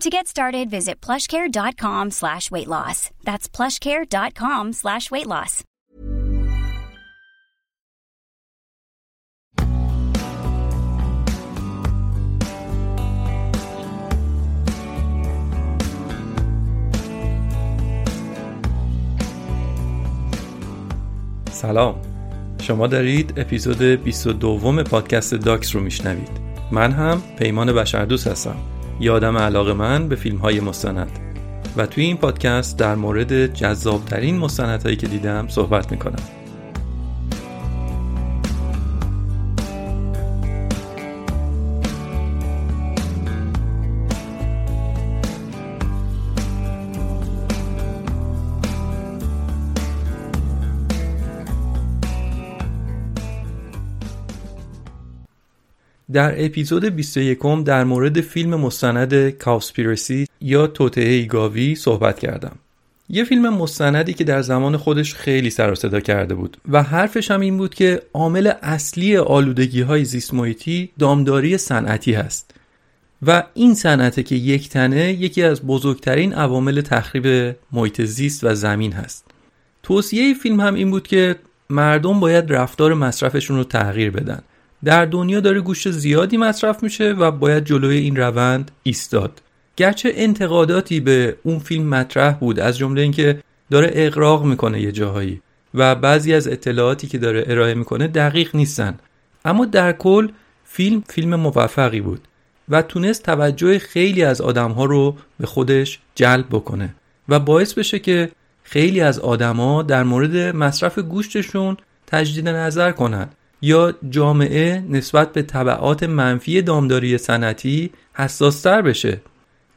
To get started, visit plushcare.com slash weight loss. That's plushcare.com slash weight loss. سلام شما دارید اپیزود 22 پادکست داکس رو میشنوید من هم پیمان بشردوست هستم یه آدم علاقه من به فیلم های مستند. و توی این پادکست در مورد جذابترین مستندهایی که دیدم صحبت می‌کنم. در اپیزود 21 در مورد فیلم مستند کاسپیرسی یا توطعه گاوی صحبت کردم. یه فیلم مستندی که در زمان خودش خیلی سر و صدا کرده بود و حرفش هم این بود که عامل اصلی آلودگی های زیست محیطی دامداری صنعتی هست و این صنعته که یک تنه یکی از بزرگترین عوامل تخریب محیط زیست و زمین هست. توصیه فیلم هم این بود که مردم باید رفتار مصرفشون رو تغییر بدن در دنیا داره گوشت زیادی مصرف میشه و باید جلوی این روند ایستاد. گرچه انتقاداتی به اون فیلم مطرح بود از جمله اینکه داره اقراق می‌کنه یه جاهایی و بعضی از اطلاعاتی که داره ارائه می‌کنه دقیق نیستن. اما در کل فیلم فیلم موفقی بود و تونست توجه خیلی از آدمها رو به خودش جلب بکنه و باعث بشه که خیلی از آدما در مورد مصرف گوشتشون تجدید نظر کنند یا جامعه نسبت به طبعات منفی دامداری سنتی حساستر بشه.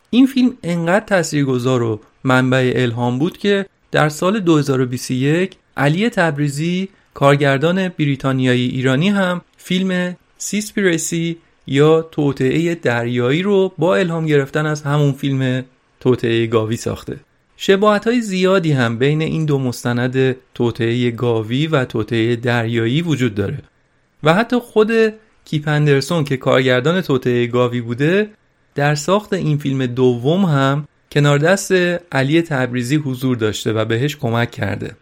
این فیلم انقدر تاثیرگذار و منبع الهام بود که در سال 2021 علی تبریزی کارگردان بریتانیایی ایرانی هم فیلم سیسپیرسی یا توطعه دریایی رو با الهام گرفتن از همون فیلم توطعه گاوی ساخته. شباهت های زیادی هم بین این دو مستند توطعه گاوی و توطعه دریایی وجود داره. و حتی خود کیپندرسون که کارگردان توطعه گاوی بوده در ساخت این فیلم دوم هم کنار دست علی تبریزی حضور داشته و بهش کمک کرده.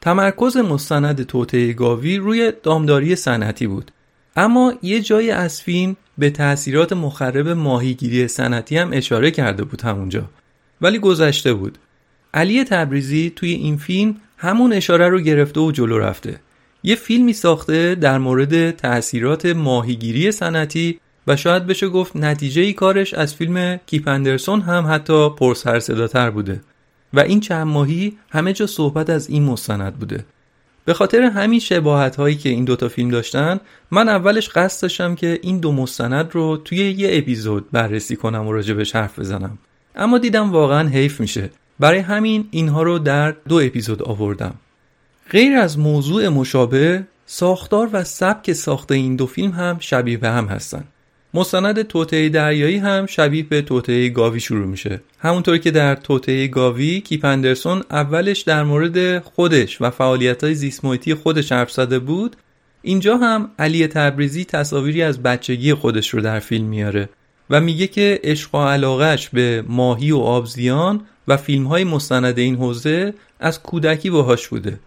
تمرکز مستند توطعه گاوی روی دامداری صنعتی بود. اما یه جای از فیلم به تاثیرات مخرب ماهیگیری صنعتی هم اشاره کرده بود همونجا. ولی گذشته بود. علی تبریزی توی این فیلم همون اشاره رو گرفته و جلو رفته. یه فیلمی ساخته در مورد تاثیرات ماهیگیری سنتی و شاید بشه گفت نتیجه ای کارش از فیلم کیپ اندرسون هم حتی پرسر صداتر بوده. و این چند ماهی همه جا صحبت از این مستند بوده. به خاطر همین شباهت هایی که این دوتا فیلم داشتن من اولش قصد داشتم که این دو مستند رو توی یه اپیزود بررسی کنم و راجبش حرف بزنم. اما دیدم واقعا حیف میشه. برای همین اینها رو در دو اپیزود آوردم. غیر از موضوع مشابه ساختار و سبک ساخت این دو فیلم هم شبیه به هم هستن. مستند توطعه دریایی هم شبیه به توطعه گاوی شروع میشه. همونطور که در توطعه گاوی کیپ اندرسون اولش در مورد خودش و فعالیت های زیست خودش حرف زده بود. اینجا هم علی تبریزی تصاویری از بچگی خودش رو در فیلم میاره و میگه که عشق و علاقش به ماهی و آبزیان و فیلم های مستند این حوزه از کودکی باهاش بوده.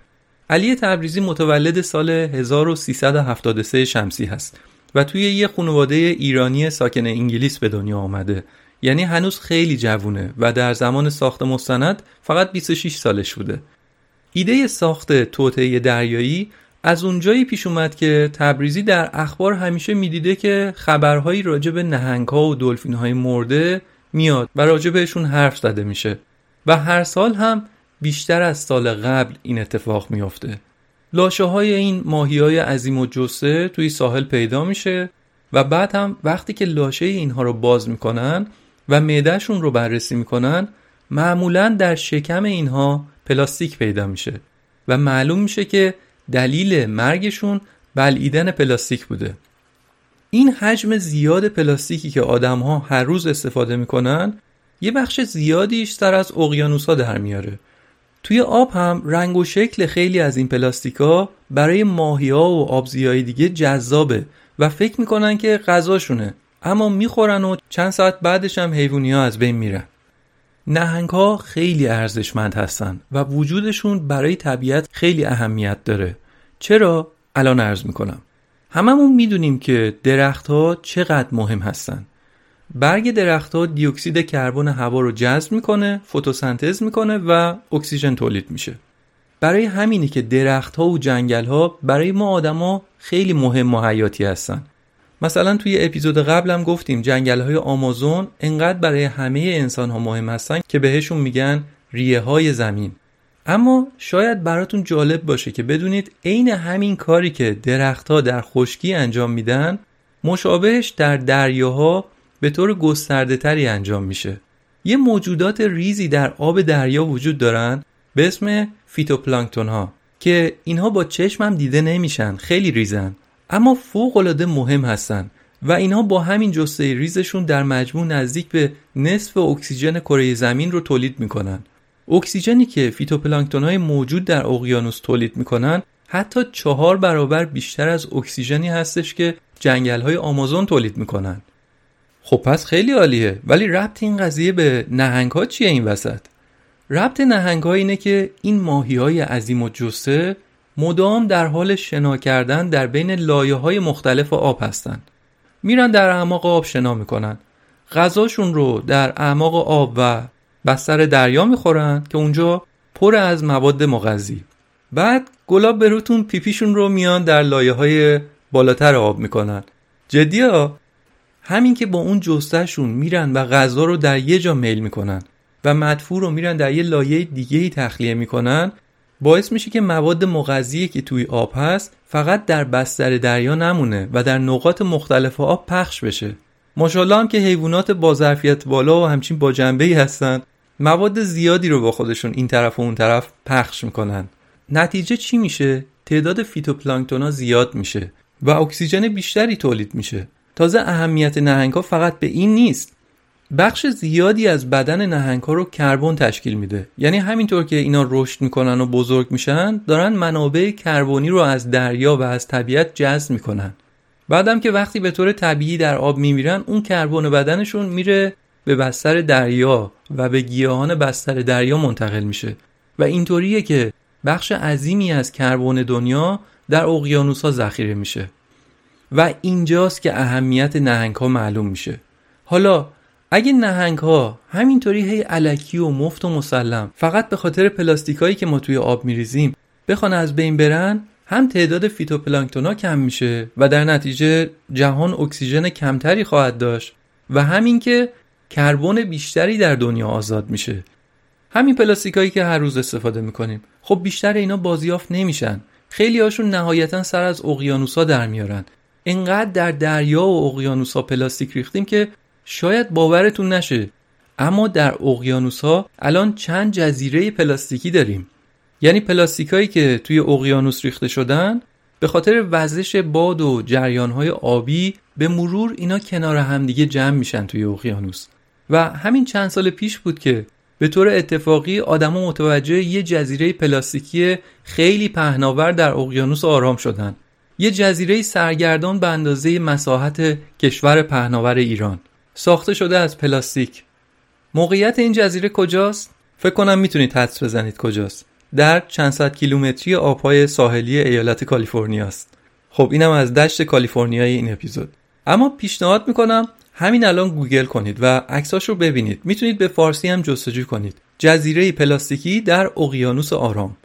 علی تبریزی متولد سال 1373 شمسی هست و توی یه خانواده ایرانی ساکن انگلیس به دنیا آمده. یعنی هنوز خیلی جوونه و در زمان ساخت مستند فقط 26 سالش بوده. ایده ساخت توطعه دریایی از اونجایی پیش اومد که تبریزی در اخبار همیشه می‌دیده که خبرهایی راجع به نهنگها و دلفینهای مرده میاد و راجع بهشون حرف زده میشه. و هر سال هم بیشتر از سال قبل این اتفاق میافته. لاشه های این ماهی های عظیم و جسه توی ساحل پیدا میشه و بعد هم وقتی که لاشه اینها رو باز می‌کنن و معدهشون رو بررسی می‌کنن معمولا در شکم اینها پلاستیک پیدا میشه و معلوم میشه که دلیل مرگشون بلعیدن پلاستیک بوده. این حجم زیاد پلاستیکی که آدم ها هر روز استفاده می‌کنن یه بخش زیادیش سر از اقیانوسا در میاره. توی آب هم رنگ و شکل خیلی از این پلاستیکا برای ماهی ها و آبزیای دیگه جذابه و فکر می‌کنن که غذاشونه. اما می‌خورن و چند ساعت بعدش هم حیوانی ها از بین میرن. نهنگ ها خیلی ارزشمند هستن و وجودشون برای طبیعت خیلی اهمیت داره. چرا؟ الان عرض می‌کنم. هممون می‌دونیم که درختها چقدر مهم هستن. برگ درختها دیوکسید کربن هوا رو جذب می‌کنه فتوسنتز می‌کنه و اکسیژن تولید میشه. برای همینه که درختها و جنگلها برای ما آدما خیلی مهم و حیاتی هستن. مثلا توی اپیزود قبلم گفتیم جنگل های آمازون انقدر برای همه انسان ها مهم هستن که بهشون میگن ریه های زمین. اما شاید براتون جالب باشه که بدونید عین همین کاری که درختها در خشکی انجام میدن مشابهش در دریاها به طور گسترده تری انجام میشه. یه موجودات ریزی در آب دریا وجود دارن به اسم فیتوپلانکتون ها که اینها با چشمم دیده نمیشن خیلی ریزن. اما فوق العاده مهم هستن و اینها با همین جثه ریزشون در مجموع نزدیک به نصف اکسیژن کره زمین رو تولید می‌کنن. اکسیژنی که فیتوپلانکتون های موجود در اقیانوس تولید می‌کنن حتی چهار برابر بیشتر از اکسیژنی هستش که جنگل های آمازون تولید می‌کنن. خب پس خیلی عالیه ولی ربط این قضیه به نهنگ ها چیه این وسط ربط نهنگ ها اینه که این ماهی های عظیم‌الجثه مدام در حال شنا کردن در بین لایه های مختلف آب هستند. میرن در اعماق آب شنا می‌کنن. غذاشون رو در اعماق آب و بستر دریا می‌خورن که اونجا پر از مواد مغذی. بعد گلاب بروتون پیپیشون رو میان در لایه های بالاتر آب می‌کنن. جدی همین که با اون جستشون میرن و غذا رو در یه جا میل می‌کنن و مدفوع رو میرن در یه لایه دیگه تخلیه می‌کنن باعث میشه که مواد مغذی که توی آب هست فقط در بستر دریا نمونه و در نقاط مختلف آب پخش بشه. ماشاءالله هم که حیوانات با ظرفیت بالا و همچین با جنبه ای هستن مواد زیادی رو با خودشون این طرف و اون طرف پخش می‌کنن. نتیجه چی میشه؟ تعداد فیتوپلانکتونا زیاد میشه و اکسیژن بیشتری تولید میشه. تازه اهمیت نهنگ ها فقط به این نیست. بخش زیادی از بدن نهنگ ها رو کربن تشکیل میده. یعنی همینطور که اینا رشد می‌کنن و بزرگ میشن دارن منابع کربنی رو از دریا و از طبیعت جذب می‌کنن. بعدم که وقتی به طور طبیعی در آب میمیرن اون کربن بدنشون میره به بستر دریا و به گیاهان بستر دریا منتقل میشه. و اینطوریه که بخش عظیمی از کربن دنیا در اقیانوس ها ذخیره میشه. و اینجاست که اهمیت نهنگ ها معلوم میشه. حالا اگه نهنگ ها همینطوری هی علکی و مفت و مسلم فقط به خاطر پلاستیکایی که ما توی آب میریزیم بخوان از بین برن هم تعداد فیتوپلانکتونا کم میشه و در نتیجه جهان اکسیژن کمتری خواهد داشت و همین که کربن بیشتری در دنیا آزاد میشه. همین پلاستیکایی که هر روز استفاده می‌کنیم. خب بیشتر اینا بازیافت نمیشن. خیلی هاشون نهایتا سر از اقیانوسا در میارن. انقدر در دریا و اقیانوسا پلاستیک ریختیم که شاید باورتون نشه. اما در اقیانوس ها الان چند جزیره پلاستیکی داریم. یعنی پلاستیکایی که توی اقیانوس ریخته شدن به خاطر وزش باد و جریانهای آبی به مرور اینا کنار همدیگه جمع میشن توی اقیانوس. و همین چند سال پیش بود که به طور اتفاقی آدما متوجه یه جزیره پلاستیکی خیلی پهناور در اقیانوس آرام شدن. یه جزیره سرگردان به اندازه مساحت کشور پهناور ایران. ساخته شده از پلاستیک. موقعیت این جزیره کجاست؟ فکر کنم می‌تونید حدس بزنید کجاست. در چند صد کیلومتری آبهای ساحلی ایالت کالیفرنیا است خب اینم از دشت کالیفرنیای این اپیزود. اما پیشنهاد می‌کنم همین الان گوگل کنید و عکساش رو ببینید. می‌تونید به فارسی هم جستجو کنید. جزیره پلاستیکی در اقیانوس آرام.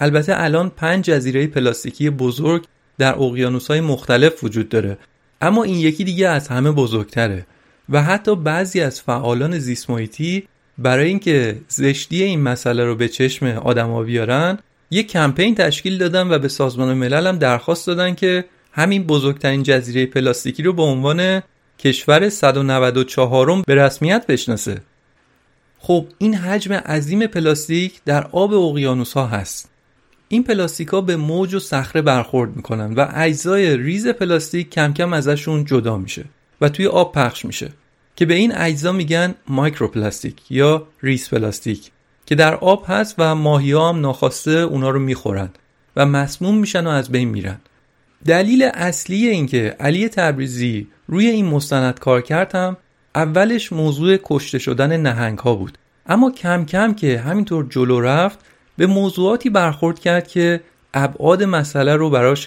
البته الان پنج جزیره پلاستیکی بزرگ در اقیانوس های مختلف وجود داره. اما این یکی دیگه از همه بزرگتره و حتی بعضی از فعالان زیسمایتی برای اینکه زشتی این مسئله رو به چشم آدما بیارن یک کمپین تشکیل دادن و به سازمان ملل هم درخواست دادن که همین بزرگترین جزیره پلاستیکی رو به عنوان کشور 194 به رسمیت بشناسه. خب این حجم عظیم پلاستیک در آب اقیانوس ها هست. این پلاستیک ها به موج و صخره برخورد می‌کنن و اجزای ریز پلاستیک کم کم ازشون جدا میشه و توی آب پخش میشه که به این اجزا میگن microplastic یا ریز پلاستیک که در آب هست و ماهی هم ناخواسته اونا رو می‌خورن و مسموم میشن و از بین میرن. دلیل اصلی اینکه علی تبریزی روی این مستند کار کرد هم اولش موضوع کشته شدن نهنگ ها بود اما کم کم که همینطور جلو رفت به موضوعاتی برخورد کرد که ابعاد مسئله رو براش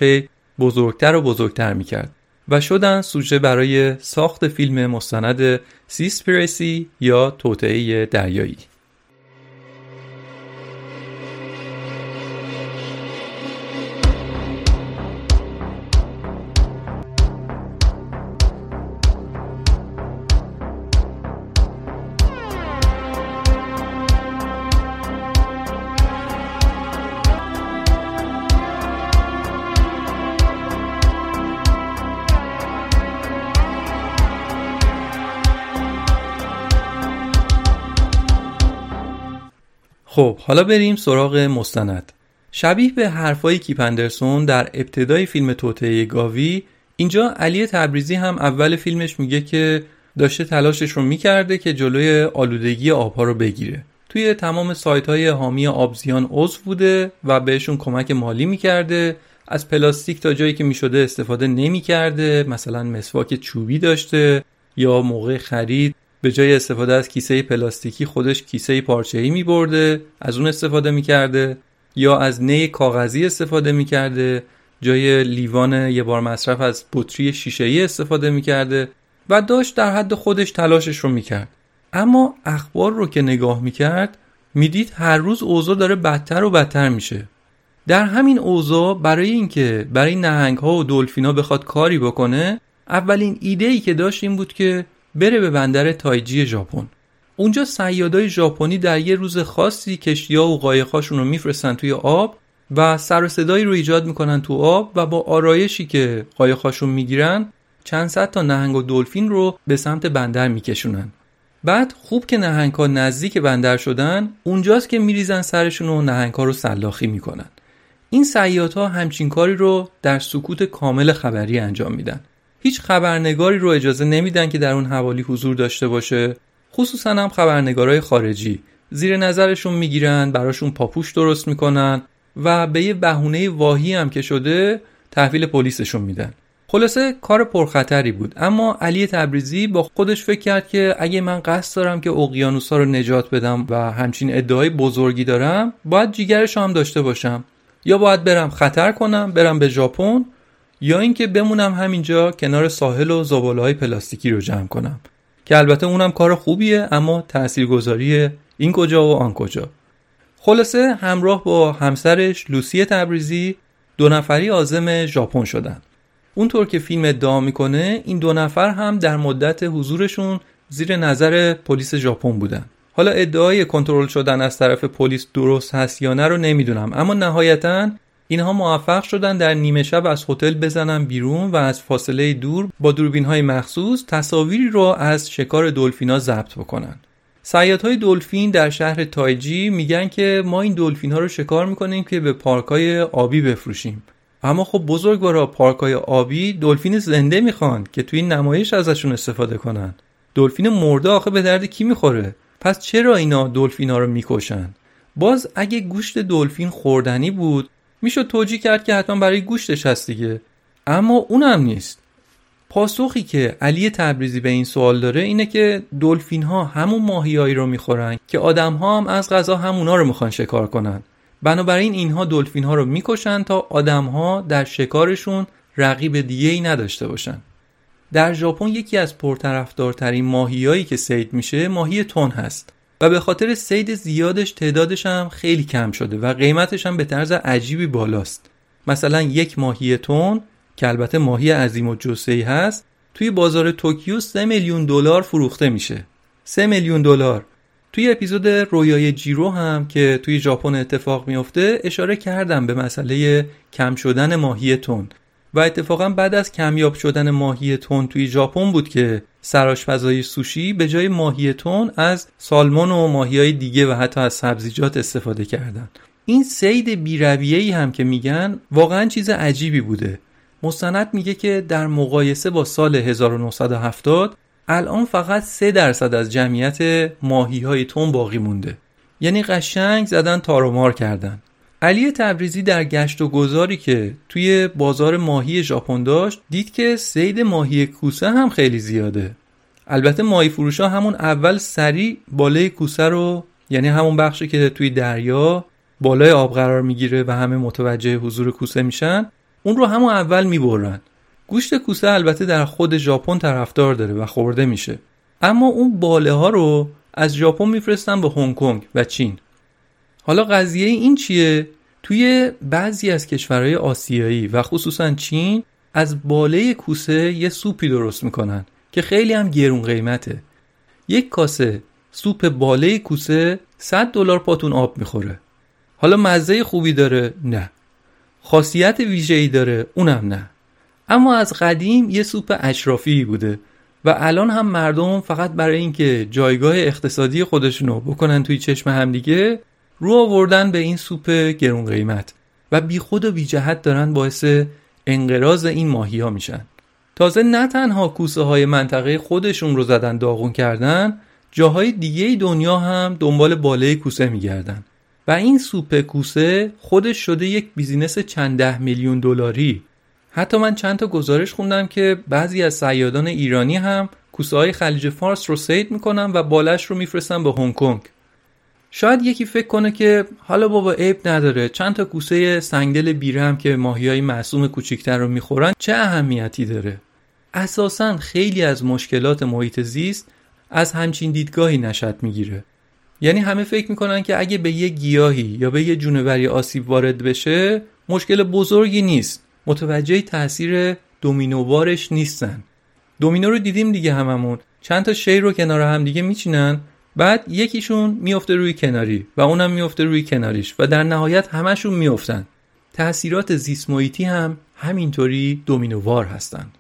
بزرگتر و بزرگتر می‌کرد و شدن سوژه برای ساخت فیلم مستند سیسپرسی یا توطعه دریایی. خب حالا بریم سراغ مستند. شبیه به حرفای کیپندرسون در ابتدای فیلم توطعه گاوی اینجا علی تبریزی هم اول فیلمش میگه که داشته تلاشش رو می‌کرده که جلوی آلودگی آبها رو بگیره. توی تمام سایت های حامی آبزیان عضو بوده و بهشون کمک مالی می‌کرده. از پلاستیک تا جایی که می‌شده استفاده نمی‌کرده مثلا مسواک چوبی داشته یا موقع خرید به جای استفاده از کیسه پلاستیکی خودش کیسه پارچه‌ای میبرده از اون استفاده می‌کرده یا از نی کاغذی استفاده می‌کرده جای لیوان یه بار مصرف از بطری شیشه‌ای استفاده می‌کرده و داشت در حد خودش تلاشش رو می‌کرد. اما اخبار رو که نگاه می‌کرد می‌دید هر روز اوضاع داره بدتر و بدتر میشه. در همین اوضاع برای اینکه برای نهنگ ها و دلفینا بخواد کاری بکنه اولین ایده ای که داشت این بود که بره به بندر تایجی ژاپن. اونجا صیادای ژاپنی در یه روز خاصی کشتی‌ها و قایق‌هاشون رو میفرستن توی آب و سر و صدایی رو ایجاد می‌کنن تو آب و با آرایشی که قایق‌هاشون می‌گیرن چند صد تا نهنگ و دلفین رو به سمت بندر میکشونن. بعد خوب که نهنگ ها نزدیک بندر شدن اونجاست که میریزن سرشون و نهنگ ها رو سلاخی می‌کنن. این سیادها همچین کاری رو در سکوت کامل خبری انجام میدن. هیچ خبرنگاری رو اجازه نمیدن که در اون حوالی حضور داشته باشه. خصوصا هم خبرنگارای خارجی. زیر نظرشون می‌گیرن براشون پاپوش درست می‌کنن و به یه بهونه واهی هم که شده تحویل پلیسشون میدن. خلاصه کار پرخطری بود. اما علی تبریزی با خودش فکر کرد که اگه من قصد دارم که اقیانوسا رو نجات بدم و همچین ادعای بزرگی دارم باید جیگرش هم داشته باشم. یا باید برم خطر کنم برم به ژاپن یا اینکه بمونم همینجا کنار ساحل و زباله پلاستیکی رو جمع کنم. که البته اونم کار خوبیه اما تاثیرگذاری این کجا و آن کجا. خلاصه همراه با همسرش لوسی تبریزی دو نفری آزم ژاپن شدن. اونطور که فیلم ادعا می‌کنه این دو نفر هم در مدت حضورشون زیر نظر پلیس ژاپن بودن. حالا ادعای کنترل شدن از طرف پلیس درست هست یا نه رو نمی‌دونم اما نهایتا اینها موفق شدن در نیمه شب از هتل بزنن بیرون و از فاصله دور با دوربین های مخصوص تصاویری رو از شکار دلفینا ضبط بکنن. های دلفین در شهر تایجی میگن که ما این دلفین ها رو شکار می‌کنیم که به پارک های آبی بفروشیم. اما خب بزرگوارا پارکای آبی دلفین زنده می‌خوان که توی نمایش ازشون استفاده کنن. دلفین مرده آخه به درد کی می‌خوره؟ پس چرا اینا دلفینا رو می‌کشن؟ باز اگه گوشت دلفین خوردنی بود می‌شد توجیه کرد که حتما برای گوشتش هست دیگه. اما اونم نیست. پاسخی که علی تبریزی به این سوال داره اینه که دلفین ها همون ماهیایی رو می‌خورن که آدم ها هم از غذا همونا رو می‌خوان شکار کنن. بنابراین اینها دلفین ها رو می‌کشن تا آدم ها در شکارشون رقیب دیگه ای نداشته باشن. در ژاپن یکی از پرطرفدارترین ماهیایی که سید میشه ماهی تون هست. و به خاطر سید زیادش تعدادش هم خیلی کم شده و قیمتش هم به طرز عجیبی بالاست. مثلا یک ماهی تون که البته ماهی عظیم و جسه‌ای هست توی بازار توکیو 3 میلیون دلار فروخته میشه. 3 میلیون دلار. توی اپیزود رویای جیرو هم که توی ژاپن اتفاق میفته اشاره کردم به مسئله کم شدن ماهی تون و اتفاقا بعد از کمیاب شدن ماهی تون توی ژاپن بود که سراشپزای سوشی به جای ماهی تون از سالمون و ماهی های دیگه و حتی از سبزیجات استفاده کردن. این سید بیرویه‌ای هم که میگن واقعا چیز عجیبی بوده. مستند میگه که در مقایسه با سال 1970 الان فقط 3 درصد از جمعیت ماهی های تون باقی مونده. یعنی قشنگ زدن تارومار کردن. علی تبریزی در گشت و گذاری که توی بازار ماهی ژاپن داشت دید که سید ماهی کوسه هم خیلی زیاده. البته ماهی فروشا همون اول سریع بالای کوسه رو یعنی همون بخشی که توی دریا بالای آب قرار می‌گیره و همه متوجه حضور کوسه میشن اون رو همون اول می‌برن. گوشت کوسه البته در خود ژاپن طرفدار داره و خورده میشه. اما اون باله ها رو از ژاپن میفرستن به هنگ کنگ و چین. حالا قضیه این چیه؟ توی بعضی از کشورهای آسیایی و خصوصا چین از باله کوسه یه سوپی درست می‌کنن که خیلی هم گرون قیمته. یک کاسه سوپ باله کوسه 100 دلار پاتون آب می‌خوره. حالا مزه خوبی داره؟ نه. خاصیت ویژه‌ای داره؟ اونم نه. اما از قدیم یه سوپ اشرافی بوده و الان هم مردم فقط برای اینکه جایگاه اقتصادی خودشونو بکنن توی چشم همدیگه رو آوردن به این سوپ گرون قیمت و بی خود و بی جهت دارن باعث انقراض این ماهی ها میشن. تازه نه تنها کوسه های منطقه خودشون رو زدن داغون کردن جاهای دیگه دنیا هم دنبال باله کوسه میگردن. و این سوپ کوسه خودش شده یک business چند ده میلیون دلاری. حتی من چند تا گزارش خوندم که بعضی از سیادان ایرانی هم کوسه های خلیج فارس رو سید می‌کنن و بالش رو میفرستن به هنگ کنگ. شاید یکی فکر کنه که حالا بابا عیب نداره. چند تا کوسه سنگدل بیرم که ماهی های معصوم کوچیکتر رو می‌خورن چه اهمیتی داره؟ اساسا خیلی از مشکلات محیط زیست از همچین دیدگاهی نشد می‌گیره. یعنی همه فکر می‌کنن که اگه به یه گیاهی یا به یه جونوری آسیب وارد بشه مشکل بزرگی نیست. متوجه تاثیر دومینووارش نیستن. دومینو رو دیدیم دیگه هممون. چند تا شیر رو کنار هم دیگه میچینن. بعد یکیشون میفته روی کناری و اونم میفته روی کناریش و در نهایت همشون میفتن تأثیرات زیست محیطی هم همینطوری دومینووار هستند.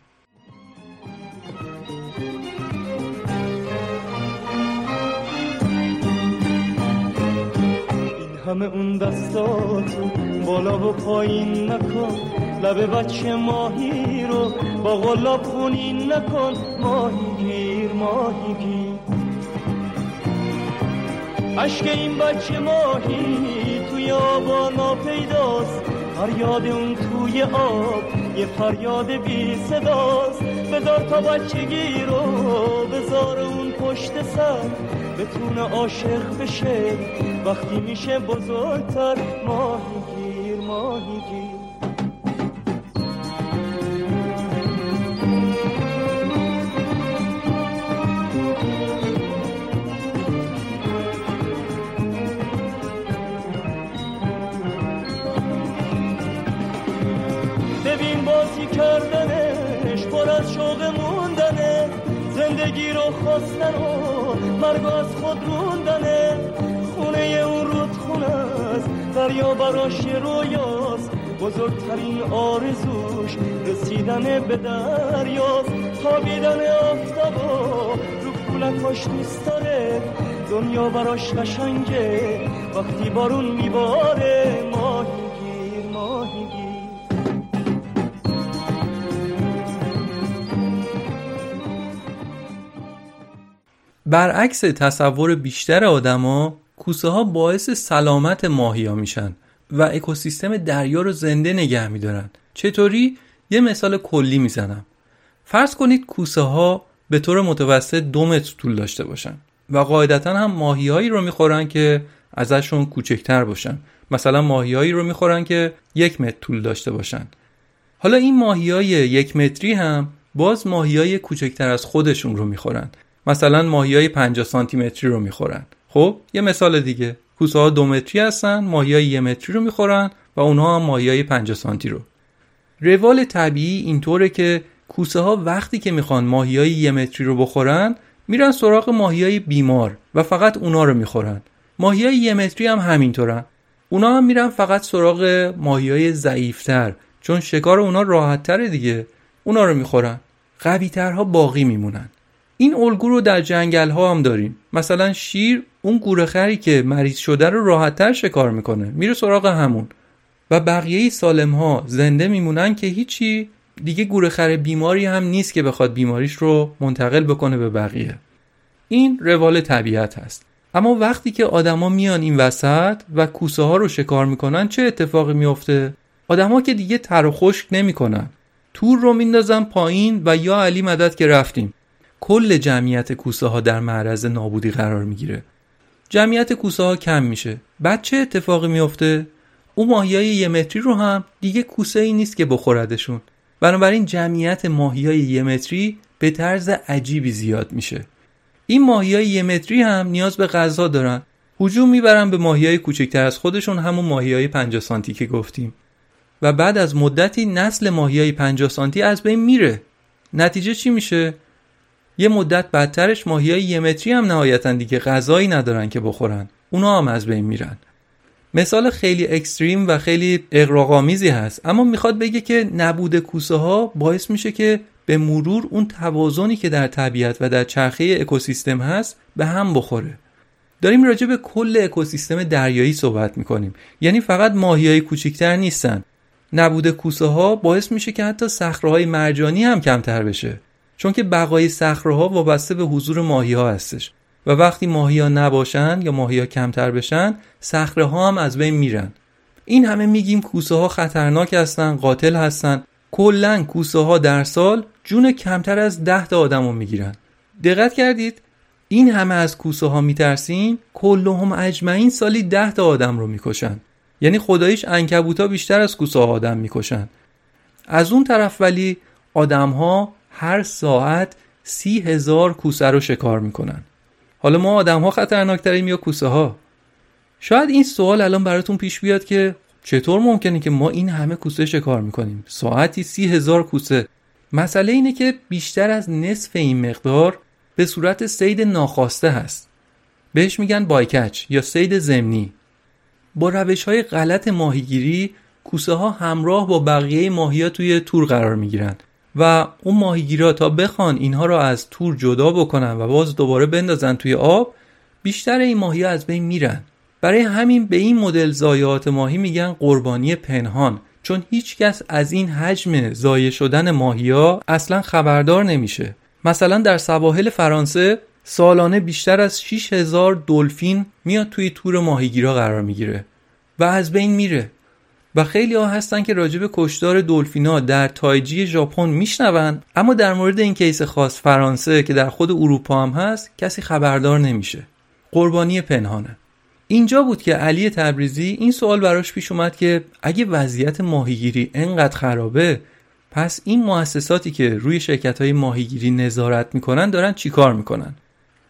همه اون دستاتو بالا و پایین نکن. لب بچه ماهی رو با غلاب خونین نکن. ماهی گیر ماهی گیر. عشق این بچه ماهی توی آبا پیداست. فریاد اون توی آب یه فریاد بی صداست. بذار تا بچگی رو بذار اون پشت سر. بتونه عاشق بشه. وقتی میشه بزرگتر ماهی گیر ماهی گیر. رو خواستن و مرگ از خود روندنه خونه اون رود خونه است دریا براش رویاست. بزرگترین آرزوش رسیدن به دریاست. خوابیدن آفتابا رو کولکاش نیست داره دنیا براش قشنگه وقتی بارون میباره. برعکس تصور بیشتر آدما کوسه ها باعث سلامت ماهیا میشن و اکوسیستم دریا رو زنده نگه میدارن. چطوری؟ یه مثال کلی می‌زنم. فرض کنید کوسه ها به طور متوسط دو متر طول داشته باشن و قاعدتا هم ماهیهایی رو می‌خورن که ازشون کوچکتر باشن. مثلا ماهیهایی رو می‌خورن که یک متر طول داشته باشن. حالا این ماهی های یک متری هم باز ماهی های کوچکتر از خودشون رو می‌خورن. مثلا ماهی های 50 سانتی متری رو می‌خورن. خب یه مثال دیگه. کوسه ها دو متری هستن ماهی های یه متری رو می‌خورن و اونها هم ماهی های 50 سانتی رو. روال طبیعی اینطوره که کوسه ها وقتی که می‌خوان ماهی های یه متری رو بخورن میرن سراغ ماهی های بیمار و فقط اونا رو می‌خورن. ماهی های یه متری هم همینطورن اونا هم میرن فقط سراغ ماهی های ضعیفتر چون شکار اونا راحت تره دیگه. اونا رو می‌خورن. قوی ترها باقی میمونن. این الگو رو در جنگل ها هم داریم. مثلا شیر اون گورخری که مریض شده رو راحت تر شکار می‌کنه. میره سراغ همون. و بقیه سالم ها زنده میمونن که هیچی دیگه گورخر بیماری هم نیست که بخواد بیماریش رو منتقل بکنه به بقیه. این روال طبیعت هست. اما وقتی که آدما میان این وسط و کوسه ها رو شکار می‌کنن چه اتفاقی میفته آدما که دیگه تر و خشک نمی‌کنن. تور رو میندازن پایین و یا علی مدد که رفتیم. کل جمعیت کوسه ها در معرض نابودی قرار می‌گیره. جمعیت کوسه ها کم میشه. بعد چه اتفاقی میفته اون ماهیای یه متری رو هم دیگه کوسه ای نیست که بخوردشون. بنابراین جمعیت ماهیای یه متری به طرز عجیبی زیاد میشه. این ماهیای یه متری هم نیاز به غذا دارن. هجوم می‌برن به ماهیای کوچکتر از خودشون همون ماهیای 50 سانتی که گفتیم. و بعد از مدتی نسل ماهیای 50 سانتی از بین میره. نتیجه چی میشه؟ یه مدت بعدترش ماهیای یه متری هم نهایتا دیگه غذایی ندارن که بخورن. اونا هم از بین میرن. مثال خیلی اکستریم و خیلی اقراقامیزی هست اما می‌خواد بگه که نبود کوسه ها باعث میشه که به مرور اون توازنی که در طبیعت و در چرخه اکوسیستم هست به هم بخوره. داریم راجع به کل اکوسیستم دریایی صحبت می‌کنیم. یعنی فقط ماهی های کوچیکتر نیستن. نبود کوسه ها باعث میشه که حتی صخره مرجانی هم کمتر بشه. چون که بقای صخره ها وابسته به حضور ماهی ها هستش. و وقتی ماهی ها نباشن یا ماهی ها کمتر بشن صخره ها هم از بین میرن. این همه میگیم کوسه ها خطرناک هستن قاتل هستن. کلا کوسه ها در سال جون کمتر از ده تا آدم رو می‌گیرن. دقت کردید؟ این همه از کوسه ها میترسیم کلهم اجمعین سالی ده تا آدم رو می‌کشن. یعنی خداییش انکبوتا بیشتر از کوسه ها آدم می‌کشن. از اون طرف ولی آدم ها هر ساعت سی هزار کوسه رو شکار می‌کنن. حالا ما آدم ها خطرناکتریم یا کوسه ها شاید این سوال الان براتون پیش بیاد که چطور ممکنه که ما این همه کوسه شکار می‌کنیم؟ ساعتی سی هزار کوسه. مسئله اینه که بیشتر از نصف این مقدار به صورت سید ناخواسته هست. بهش میگن بایکچ یا سید زمینی. با روش های غلط ماهیگیری کوسه ها همراه با بقیه ماهی توی تور قرار می‌گیرن. و اون ماهیگیرا تا بخوان اینها رو از تور جدا بکنن و باز دوباره بندازن توی آب بیشتر این ماهی از بین میرن. برای همین به این مدل زایات ماهی میگن قربانی پنهان چون هیچکس از این حجم زایه شدن ماهیا اصلا خبردار نمیشه. مثلا در سواحل فرانسه سالانه بیشتر از 6000 دلفین میاد توی تور ماهیگیرا قرار می‌گیره و از بین میره. و خیلی ها هستن که راجب کشدار دلفینا در تایجی ژاپن میشنون. اما در مورد این کیس خاص فرانسه که در خود اروپا هم هست کسی خبردار نمیشه. قربانی پنهانه. اینجا بود که علی تبریزی این سوال براش پیش اومد که اگه وضعیت ماهیگیری انقدر خرابه پس این مؤسساتی که روی شرکت های ماهیگیری نظارت می‌کنن دارن چیکار می‌کنن؟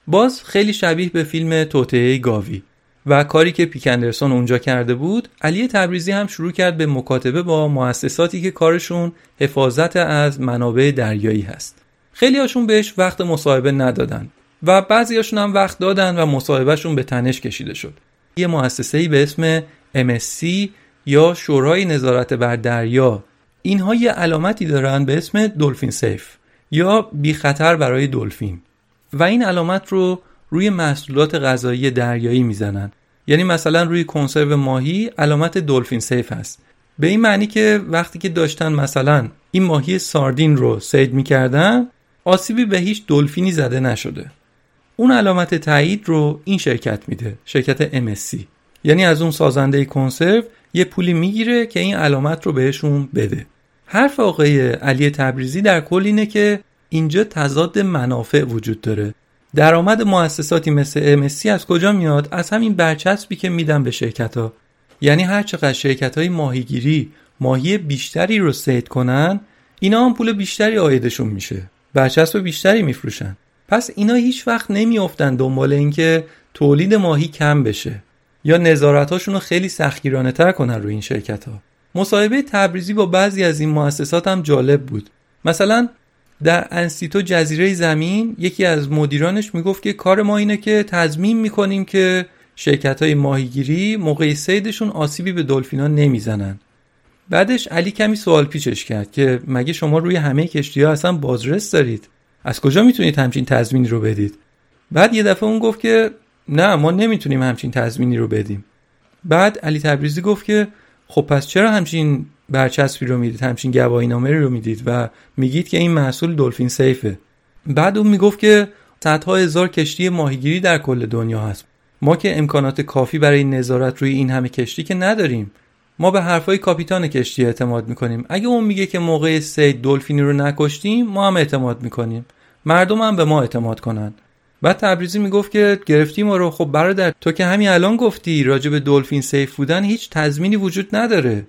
باز خیلی شبیه به فیلم توطعه گاوی. و کاری که پیکندرسون اونجا کرده بود علی تبریزی هم شروع کرد به مکاتبه با مؤسساتی که کارشون حفاظت از منابع دریایی هست. خیلی هاشون بهش وقت مصاحبه ندادن و بعضی هاشون هم وقت دادن و مصاحبهشون به تنش کشیده شد. یه مؤسسه‌ای به اسم MSC یا شورای نظارت بر دریا. اینها یه علامتی دارن به اسم دلفین سیف یا بی خطر برای دلفین. و این علامت رو روی محصولات غذایی دریایی می‌زنن. یعنی مثلا روی کنسرو ماهی علامت دلفین سیف هست. به این معنی که وقتی که داشتن مثلا این ماهی ساردین رو سید می‌کردن آسیبی به هیچ دلفینی زده نشده. اون علامت تایید رو این شرکت میده شرکت MSC یعنی از اون سازنده کنسرو یه پولی می‌گیره که این علامت رو بهشون بده. حرف آقای علی تبریزی در کل اینه که اینجا تضاد منافع وجود داره. درآمد مؤسساتی مثل MSC از کجا میاد؟ از همین برچسبی که میدن به شرکت ها یعنی هر چقدر شرکت های ماهیگیری ماهی بیشتری رو سید کنن اینا هم پول بیشتری آیدشون میشه. برچسب بیشتری میفروشن. پس اینا هیچ وقت نمیافتن دنبال اینکه تولید ماهی کم بشه. یا نظارتاشون رو خیلی سختگیرانه تر کنن روی این شرکت ها مصاحبه تبریزی با بعضی از این مؤسسات هم جالب بود. مثلا در انسیتو جزیره زمین یکی از مدیرانش می‌گفت که کار ما اینه که تضمین می‌کنیم که شرکت های ماهیگیری موقع سیدشون آسیبی به دلفینا نمی‌زنن. بعدش علی کمی سوال پیچش کرد که مگه شما روی همه کشتی ها اصلا بازرس دارید؟ از کجا می‌تونید همچین تضمینی رو بدید؟ بعد یه دفعه اون گفت که نه ما نمی‌تونیم همچین تضمینی رو بدیم. بعد علی تبریزی گفت که خب پس چرا همچین برچسبی رو می‌دید همچین گواهی نامه رو می‌دید و میگید که این محصول دلفین سیفه. بعد اون می‌گفت که صدها هزار کشتی ماهیگیری در کل دنیا هست. ما که امکانات کافی برای نظارت روی این همه کشتی که نداریم. ما به حرفای کاپیتان کشتی اعتماد می‌کنیم. اگه اون میگه که موقع سید دلفینی رو نکشتیم ما هم اعتماد می‌کنیم. مردم هم به ما اعتماد کنن. بعد تبریزی می‌گفت که گرفتیم ما رو. خب برادر تو که همین الان گفتی راجع به دلفین سیف بودن هیچ تضمینی وجود نداره.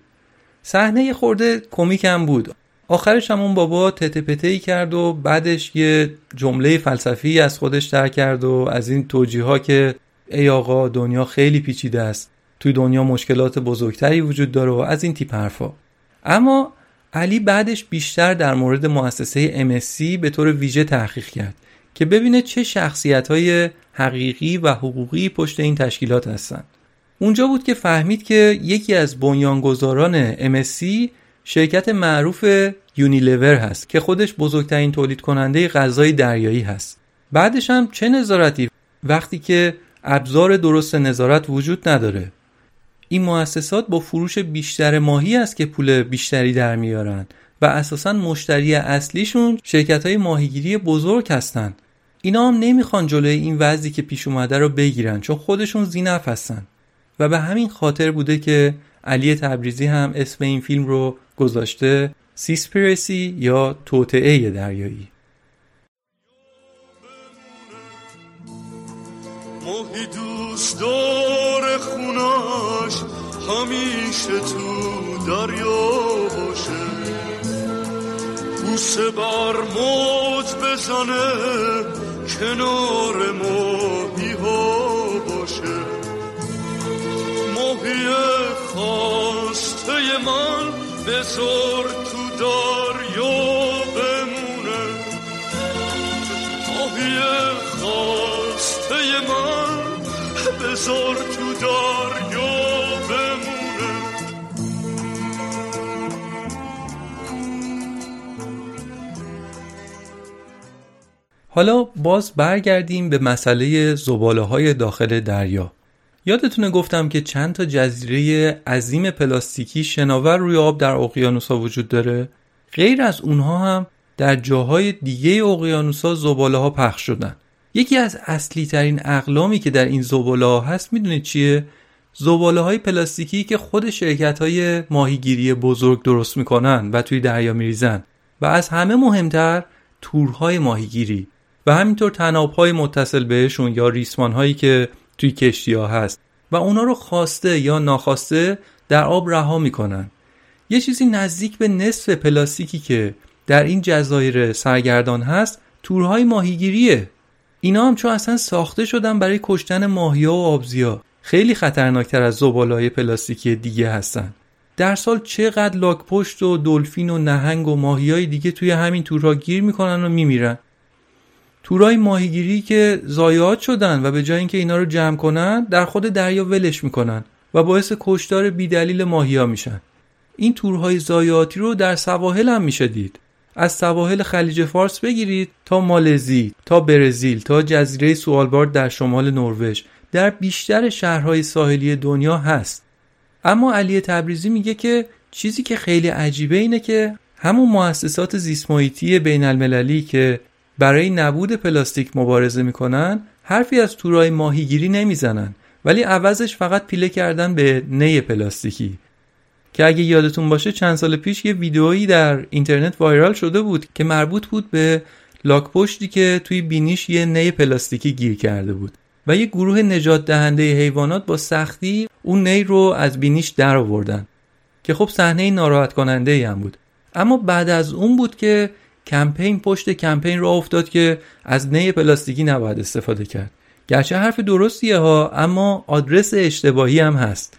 صحنه خورده کمیک هم بود. آخرش هم اون بابا تته پته کرد و بعدش یه جمله فلسفی از خودش در کرد و از این توجیه ها که ای آقا دنیا خیلی پیچیده است. توی دنیا مشکلات بزرگتری وجود داره و از این تیپ حرفا. اما علی بعدش بیشتر در مورد مؤسسه MSC به طور ویژه تحقیق کرد که ببینه چه شخصیت های حقیقی و حقوقی پشت این تشکیلات هستند. اونجا بود که فهمید که یکی از بنیانگذاران MSC شرکت معروف یونیلور هست که خودش بزرگترین تولید کننده غذای دریایی هست. بعدش هم چه نظارتی؟ وقتی که ابزار درست نظارت وجود نداره. این مؤسسات با فروش بیشتر ماهی است که پول بیشتری در میارن و اساسا مشتری اصلیشون شرکت های ماهیگیری بزرگ هستن. اینا هم نمی‌خوان جلوی این وضعی که پیش اومده رو بگیرن چون خودشون زینف هستن. و به همین خاطر بوده که علی تبریزی هم اسم این فیلم رو گذاشته سیسپیرسی یا توطعه دریایی. ماهی دوست داره خونش همیشه تو دریا باشه. بوسه بر موج بزنه کنار ماهی ها خواسته من بزار تو دریا بمونه. ماهی خواسته من بزار تو دریا حالا باز برگردیم به مسئله زباله های داخل دریا. یادتونه گفتم که چند تا جزیره عظیم پلاستیکی شناور روی آب در اقیانوسا وجود داره؟ غیر از اونها هم در جاهای دیگه اقیانوسا زباله ها پخش شدن. یکی از اصلی ترین اقلامی که در این زباله ها هست می‌دونید چیه؟ زباله های پلاستیکی که خود شرکت های ماهیگیری بزرگ درست می‌کنن و توی دریا میریزن. و از همه مهمتر تورهای ماهیگیری. و همینطور تناب های متصل بهشون یا ریسمان هایی که توی کشتی ها هست و اونا رو خواسته یا ناخواسته در آب رها می‌کنن. یه چیزی نزدیک به نصف پلاستیکی که در این جزایر سرگردان هست تورهای ماهیگیریه. اینا هم چون اصلا ساخته شدن برای کشتن ماهیا و آبزیا خیلی خطرناکتر از زبالهای پلاستیکی دیگه هستن. در سال چقدر لاک پشت و دلفین و نهنگ و ماهیای دیگه توی همین تورها گیر می‌کنن و میمیرن؟ تورای ماهیگیری که زایات شدن و به جای اینکه اینا رو جمع کنن در خود دریا ولش می‌کنن و باعث کشتار بیدلیل ماهیا میشن. این تورهای زایاتی رو در سواحل هم میشه دید. از سواحل خلیج فارس بگیرید تا مالزی تا برزیل تا جزیره سوالبارد در شمال نروژ. در بیشتر شهرهای ساحلی دنیا هست. اما علی تبریزی میگه که چیزی که خیلی عجیبه اینه که همون مؤسسات زیسمایتی بین المللی که برای نبود پلاستیک مبارزه می‌کنن حرفی از تورای ماهیگیری نمی‌زنن ولی عوضش فقط پیله کردن به نی پلاستیکی. که اگه یادتون باشه چند سال پیش یه ویدئویی در اینترنت وایرال شده بود که مربوط بود به لاک پشتی که توی بینیش یه نی پلاستیکی گیر کرده بود. و یه گروه نجات دهنده حیوانات با سختی اون نی رو از بینیش در آوردن که خب صحنه ناراحت کننده هم بود. اما بعد از اون بود که کمپین پشت کمپین را افتاد که از نی پلاستیکی نباید استفاده کرد. گرچه حرف درستیه ها اما آدرس اشتباهی هم هست.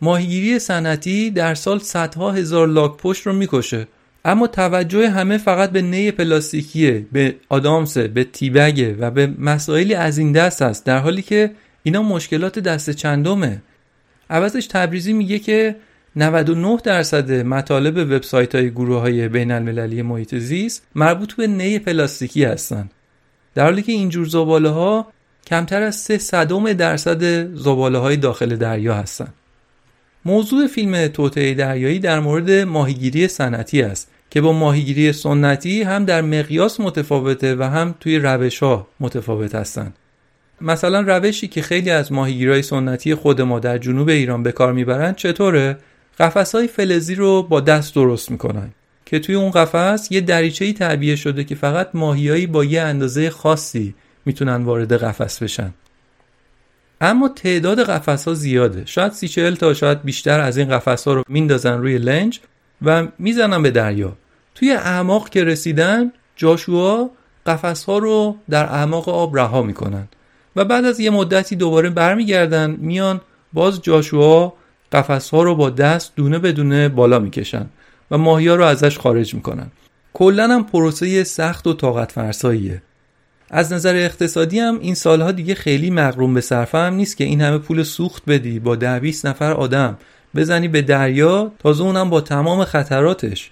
ماهیگیری صنعتی در سال صدها هزار لاک پشت رو می‌کشه. اما توجه همه فقط به نی پلاستیکیه به آدامس به تیبگه و به مسائلی از این دست است در حالی که اینا مشکلات دست چندمه. عوضش تبریزی میگه که 99 درصد مطالب وبسایت های گروه های بین المللی محیط زیست مربوط به نی پلاستیکی هستند در حالی که اینجور زباله ها کمتر از 3 صدم درصد زباله های داخل دریا هستند موضوع فیلم توطعه دریایی در مورد ماهیگیری صنعتی است که با ماهیگیری سنتی هم در مقیاس متفاوته و هم توی روش ها متفاوت هستند. مثلا روشی که خیلی از ماهیگیرای سنتی خود ما در جنوب ایران به کار می‌برند چطوره؟ قفس های فلزی رو با دست درست می‌کنن که توی اون قفس یه دریچه‌ای تعبیه شده که فقط ماهیایی با یه اندازه خاصی می‌تونن وارد قفس بشن. اما تعداد قفس ها زیاده شاید سی چهل تا شاید بیشتر از این قفس ها رو میندازن روی لنج و می‌زنن به دریا توی اعماق که رسیدن جاشوا قفس ها رو در اعماق آب رها می‌کنن و بعد از یه مدتی دوباره برمیگردن میان باز جاشوا قفس ها رو با دست دونه به دونه بالا می‌کشن و ماهی ها رو ازش خارج می‌کنن. کلا هم پروسه سخت و طاقت فرساییه از نظر اقتصادی هم این سالها دیگه خیلی مغروم به صرفه هم نیست که این همه پول سوخت بدی با ده 20 نفر آدم بزنی به دریا تازه اونم با تمام خطراتش.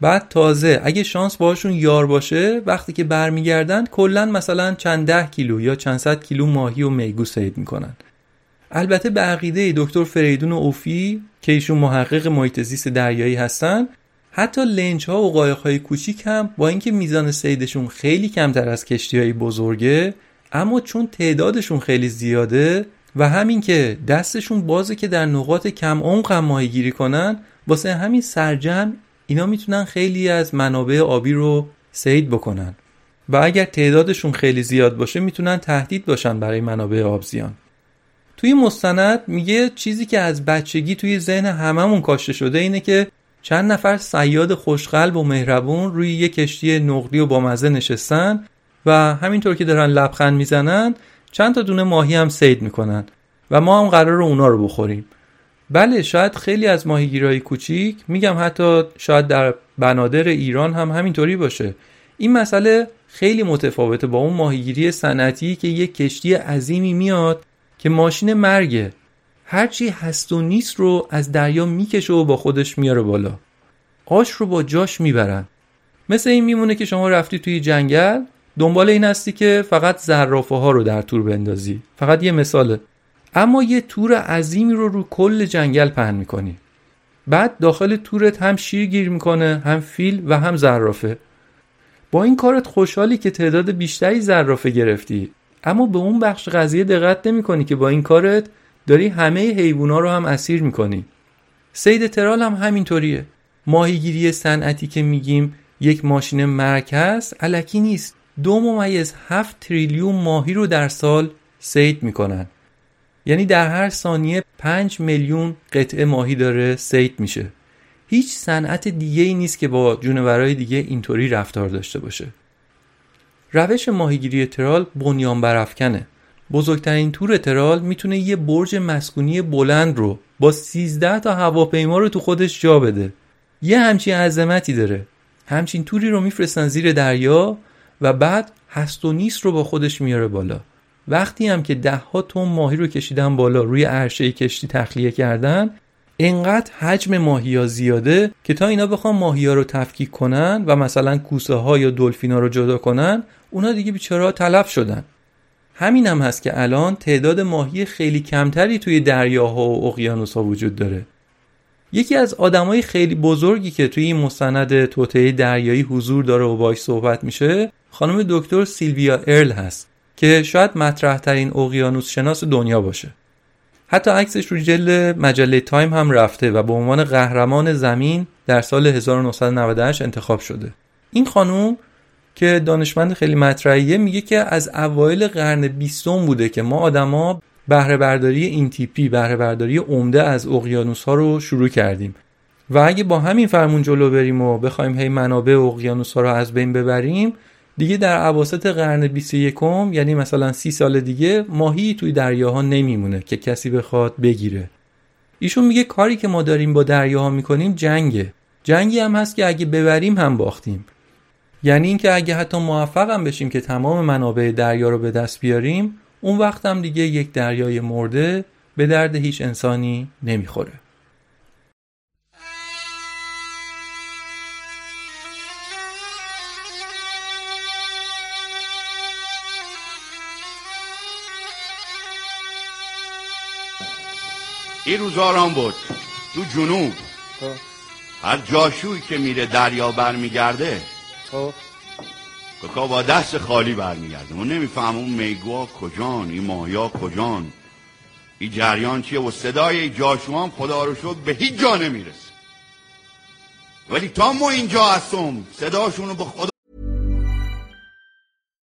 بعد تازه اگه شانس باشون یار باشه وقتی که برمیگردن کلا مثلا چند ده کیلو یا چند صد کیلو ماهی و میگو سید می‌کنن. البته به عقیده دکتر فریدون اوفی که ایشون محقق محیط زیست دریایی هستن حتی لنج ها و قایق های کوچیک هم با اینکه میزان سیدشون خیلی کمتر از کشتی های بزرگه اما چون تعدادشون خیلی زیاده و همین که دستشون بازه که در نقاط کم عمق هم ماهیگیری کنن واسه همین سرجم اینا می‌تونن خیلی از منابع آبی رو سید بکنن. و اگر تعدادشون خیلی زیاد باشه می‌تونن تهدید باشن برای منابع آبزیان. توی مستند میگه چیزی که از بچگی توی ذهن هممون کاشته شده اینه که چند نفر سیاد خوشقلب و مهربون روی یه کشتی نقلی و بامزه نشستن و همینطور که دارن لبخند می‌زنن چند تا دونه ماهی هم سید می‌کنن و ما هم قرار اونا رو بخوریم. بله شاید خیلی از ماهیگیرهای کوچیک میگم حتی شاید در بنادر ایران هم همینطوری باشه. این مسئله خیلی متفاوته با اون ماهیگیری صنعتی که یک کشتی عظیمی میاد که ماشین مرگه هرچی هست و نیست رو از دریا می‌کشه و با خودش میاره بالا. آش رو با جاش می‌برن. مثل این میمونه که شما رفتی توی جنگل دنبال این هستی که فقط زرافه ها رو در تور بندازی. فقط یه مثاله. اما یه تور عظیمی رو رو کل جنگل پهن می‌کنی. بعد داخل تورت هم شیر گیر می‌کنه هم فیل و هم زرافه. با این کارت خوشحالی که تعداد بیشتری زرافه گرفتی. اما به اون بخش قضیه دقت نمی که با این کارت داری همه حیوونا رو هم اسیر می‌کنی سید ترال هم همینطوریه. ماهیگیری صنعتی که میگیم یک ماشین مرگ هست علکی نیست. دو ممیز هفت تریلیون ماهی رو در سال سید می‌کنن یعنی در هر ثانیه پنج میلیون قطعه ماهی داره سید میشه. هیچ صنعت دیگه ای نیست که با جونورای دیگه اینطوری رفتار داشته باشه. روش ماهیگیری ترال بنیان برافکنه بزرگترین تور ترال می‌تونه یه برج مسکونی بلند رو با 13 تا هواپیما رو تو خودش جا بده. یه همچین عظمتی داره. همچین توری رو میفرستن زیر دریا و بعد هست و نیست رو با خودش میاره بالا. وقتی هم که ده ها تن ماهی رو کشیدن بالا روی عرشه کشتی تخلیه کردن انقدر حجم ماهی ها زیاده که تا اینا بخوان ماهی ها رو تفکیک کنن و مثلا کوسه ها یا دلفینا رو جدا کنن اونا دیگه بیچاره تلف شدن. همین هم هست که الان تعداد ماهی خیلی کمتری توی دریاها و اقیانوسها وجود داره. یکی از آدمای خیلی بزرگی که توی این مستند توطعه دریایی حضور داره و باش صحبت میشه خانم دکتر سیلویا ارل هست که شاید مطرح ترین اقیانوس شناس دنیا باشه. حتی عکسش رو جلد مجله تایم هم رفته و به عنوان قهرمان زمین در سال 1998 انتخاب شده. این خانوم که دانشمند خیلی مطرحیه میگه که از اوایل قرن بیستم بوده که ما آدما بهره برداری این تیپی بهره برداری عمده از اقیانوس ها رو شروع کردیم. و اگه با همین فرمون جلو بریم و بخوایم هی منابع اقیانوس ها رو از بین ببریم دیگه در عواسط قرن 21 یعنی مثلا سی سال دیگه ماهی توی دریاها نمیمونه که کسی بخواد بگیره. ایشون میگه کاری که ما داریم با دریاها می‌کنیم جنگه. جنگی هم هست که اگه ببریم هم باختیم. یعنی اینکه اگه حتی موفق هم بشیم که تمام منابع دریا رو به دست بیاریم اون وقت هم دیگه یک دریای مرده به درد هیچ انسانی نمی‌خوره. این روزاران بود. تو جنوب. هر جاشوی که میره دریا برمیگرده کاکا با دست خالی برمیگرده. ما نمیفهم اون میگوا کجان این ماهیا کجان. این جریان چیه؟ و صدای جاشوان خدا رو شد به هیچ جا نمی‌رسه. ولی تا ما اینجا هستم صداشونو به خدا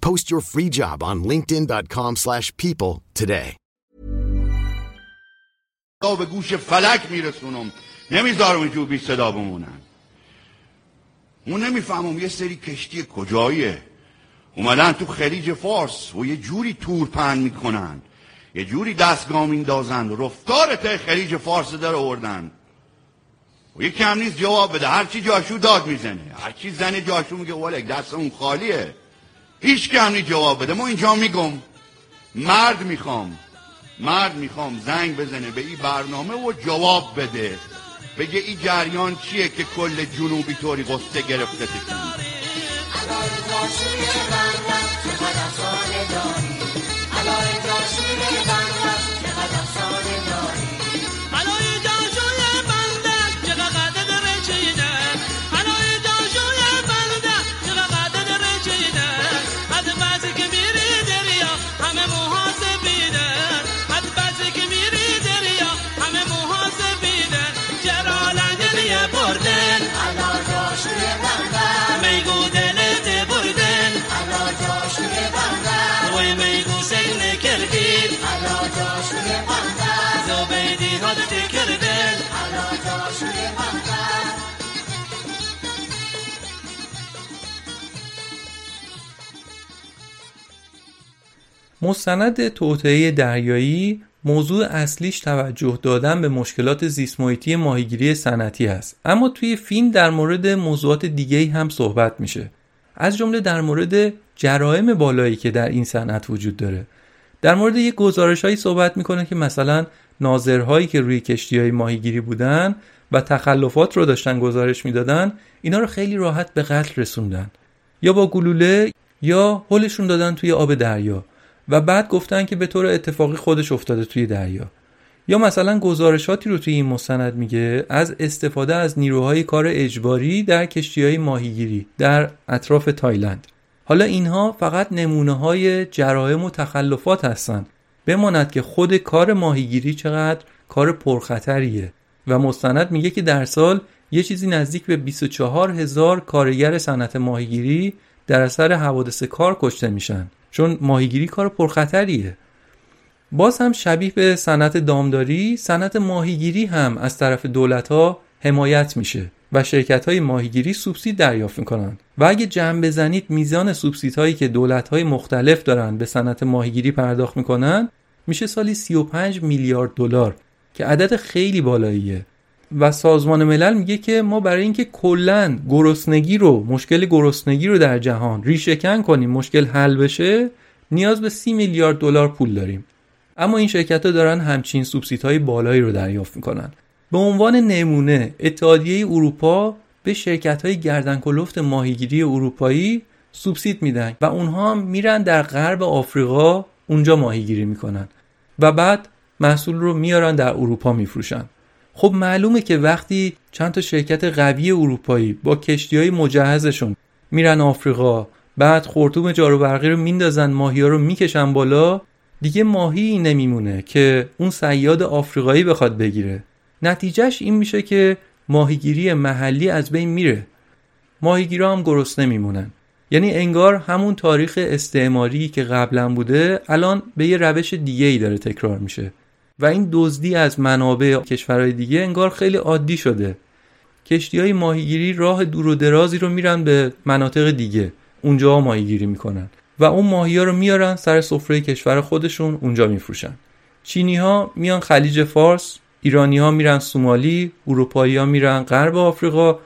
Post your free job on linkedin.com/people slash people today. به گوش فلک میرسونم. نمی‌ذارم اینجور بی صدا بمونن. اون نمی‌فهمم یه سری کشتی کجاییه. اومدن تو خلیج فارس و یه جوری تور پهن می‌کنن. یه جوری دستگاه میندازن. رفتار ته خلیج فارس در آوردن. و یه کم نیست جواب بده. هرچی جاشو داد می‌زنه. هرچی زن جاشو میگه ولک دست اون خالیه. هیچ کم نیست جواب بده. ما اینجا میگم مرد می‌خوام مرد می‌خوام زنگ بزنه به این برنامه و جواب بده. بگه این جریان چیه که کل جنوبی طوری قصه گرفته علای مستند توطئه دریایی موضوع اصلیش توجه دادن به مشکلات زیستمحیطی ماهیگیری صنعتی است. اما توی فیلم در مورد موضوعات دیگه هم صحبت میشه. از جمله در مورد جرائم بالایی که در این صنعت وجود داره. در مورد یک گزارش هایی صحبت می‌کنه که مثلا ناظرهایی که روی کشتی های ماهیگیری بودن و تخلفات رو داشتن گزارش می‌دادن اینا رو خیلی راحت به قتل رسوندن. یا با گلوله یا هلشون دادن توی آب دریا. و بعد گفتن که به طور اتفاقی خودش افتاده توی دریا. یا مثلا گزارشاتی رو توی این مستند میگه از استفاده از نیروهای کار اجباری در کشتی های ماهیگیری در اطراف تایلند. حالا اینها فقط نمونه های جرائم و تخلفات هستند. بماند که خود کار ماهیگیری چقدر کار پرخطریه. و مستند میگه که در سال یه چیزی نزدیک به 24 هزار کارگر صنعت ماهیگیری در اثر حوادث کار کشته میشن. چون ماهیگیری کار پرخطریه. باز هم شبیه به صنعت دامداری صنعت ماهیگیری هم از طرف دولت ها حمایت میشه و شرکت های ماهیگیری سوبسید دریافت می‌کنن و اگه جمع بزنید میزان سوبسید هایی که دولت های مختلف دارن به صنعت ماهیگیری پرداخت می‌کنن میشه سالی 35 میلیارد دلار که عدد خیلی بالاییه. و سازمان ملل میگه که ما برای اینکه کلا گرسنگی رو مشکل گرسنگی رو در جهان ریشهکن کنیم مشکل حل بشه نیاز به 30 میلیارد دلار پول داریم. اما این شرکت ها دارن همچین سوبسیت های بالایی رو دریافت می‌کنن. به عنوان نمونه اتحادیه اروپا به شرکت های گردن کلفت ماهیگیری اروپایی سوبسید میدن و اونها هم میرن در غرب آفریقا اونجا ماهیگیری می‌کنن و بعد محصول رو میارن در اروپا میفروشن. خب معلومه که وقتی چند تا شرکت قوی اروپایی با کشتی های مجهزشون میرن آفریقا بعد خورتوم جارو برقی رو میندازن ماهی ها رو می‌کشن بالا دیگه ماهی نمیمونه که اون سیاد آفریقایی بخواد بگیره. نتیجهش این میشه که ماهیگیری محلی از بین میره. ماهیگیرا هم گرسنه میمونن. یعنی انگار همون تاریخ استعماری که قبلا بوده الان به یه روش دیگه ای داره تکرار میشه. و این دزدی از منابع کشورهای دیگه انگار خیلی عادی شده. کشتی های ماهیگیری راه دور و درازی رو میرن به مناطق دیگه. اونجا ماهیگیری می‌کنن. و اون ماهی ها رو میارن سر سفره کشور خودشون اونجا میفروشن. چینی ها میان خلیج فارس ایرانی ها میرن سومالی اروپایی ها میرن غرب آفریقا.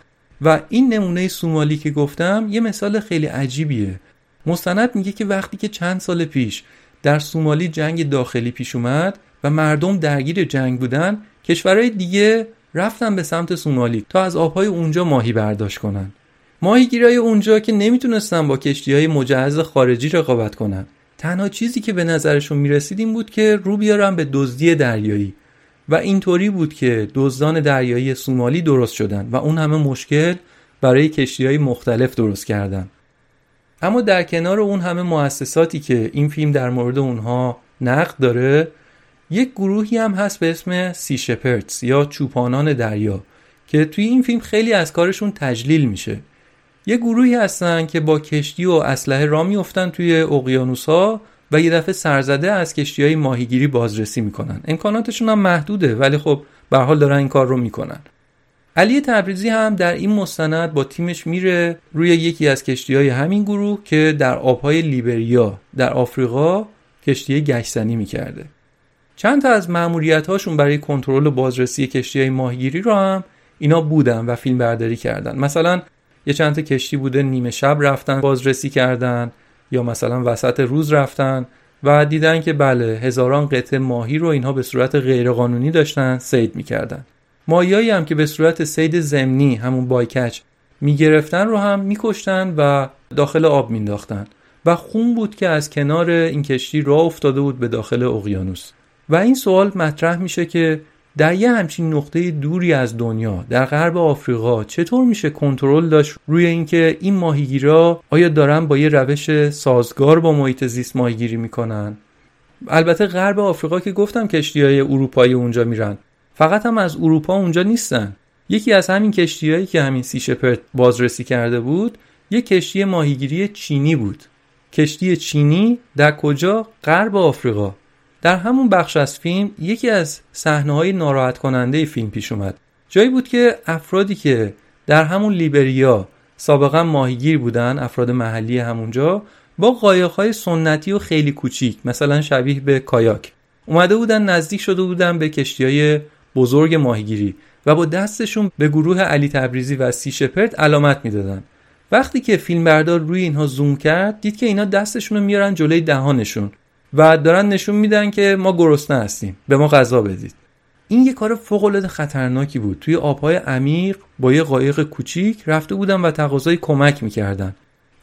و این نمونه سومالی که گفتم یه مثال خیلی عجیبیه. مستند میگه که وقتی که چند سال پیش در سومالی جنگ داخلی پیش اومد و مردم درگیر جنگ بودن. کشورهای دیگه رفتن به سمت سومالی تا از آبهای اونجا ماهی برداشت کنن. ماهیگیرای اونجا که نمی‌تونستن با کشتی های مجهز خارجی رقابت کنن. تنها چیزی که به نظرشون می‌رسید این بود که رو بیارن به دزدی دریایی. و اینطوری بود که دزدان دریایی سومالی درست شدن و اون همه مشکل برای کشتی های مختلف درست کردن. اما در کنار اون همه مؤسساتی که این فیلم در مورد اونها نقد داره یک گروهی هم هست به اسم سی شپرتس یا چوپانان دریا که توی این فیلم خیلی از کارشون تجلیل میشه. یه گروهی هستن که با کشتی و اسلحه را میفتن توی اقیانوس ها و یه دفعه سرزده از کشتی های ماهیگیری بازرسی می‌کنن. امکاناتشون هم محدوده ولی خب به حال دارن این کار رو می‌کنن. علی تبریزی هم در این مستند با تیمش میره روی یکی از کشتی های همین گروه که در آبهای لیبریا در آفریقا کشتی گشتنی می‌کرده. چند تا از معمولیت هاشون برای کنترل و بازرسی کشتی های ماهیگیری رو هم اینا بودن و فیلم برداری کردن. مثلا یه چند تا کشتی بوده نیمه شب رفتن بازرسی کردن یا مثلا وسط روز رفتن و دیدن که بله هزاران قطعه ماهی رو اینها به صورت غیرقانونی داشتن سید می‌کردن. ماهیایی هم که به صورت سید زمینی همون بایکچ می‌گرفتن رو هم میکشتن و داخل آب مینداختن و خون بود که از کنار این کشتی راه افتاده بود به داخل اقیانوس. و این سوال مطرح میشه که در یه همچین نقطه دوری از دنیا در غرب آفریقا چطور میشه کنترل داشت روی اینکه این ماهیگیرا آیا دارن با یه روش سازگار با محیط زیست ماهیگیری می‌کنن؟ البته غرب آفریقا که گفتم کشتی های اروپایی اونجا میرن. فقط هم از اروپا اونجا نیستن. یکی از همین کشتیهایی که همین سی شپرد بازرسی کرده بود یک کشتی ماهیگیری چینی بود. کشتی چینی در کجا؟ غرب آفریقا. در همون بخش از فیلم یکی از صحنه های ناراحت کننده فیلم پیش اومد. جایی بود که افرادی که در همون لیبریا سابقا ماهیگیر بودن افراد محلی همونجا با های سنتی و خیلی کوچیک مثلا شبیه به کایاک اومده بودن نزدیک شده بودن به کشتی های بزرگ ماهیگیری و با دستشون به گروه علی تبریزی و سی شپرد علامت می‌دادن. وقتی که فیلمبردار روی اینها زوم کرد دید که اینا دستشون رو میارن جلوی دهانشون و دارن نشون میدن که ما گرسنه هستیم به ما غذا بدید. این یه کار فوق العاده خطرناکی بود. توی آبهای عمیق با یه قایق کوچیک رفته بودن و تقاضای کمک می‌کردن.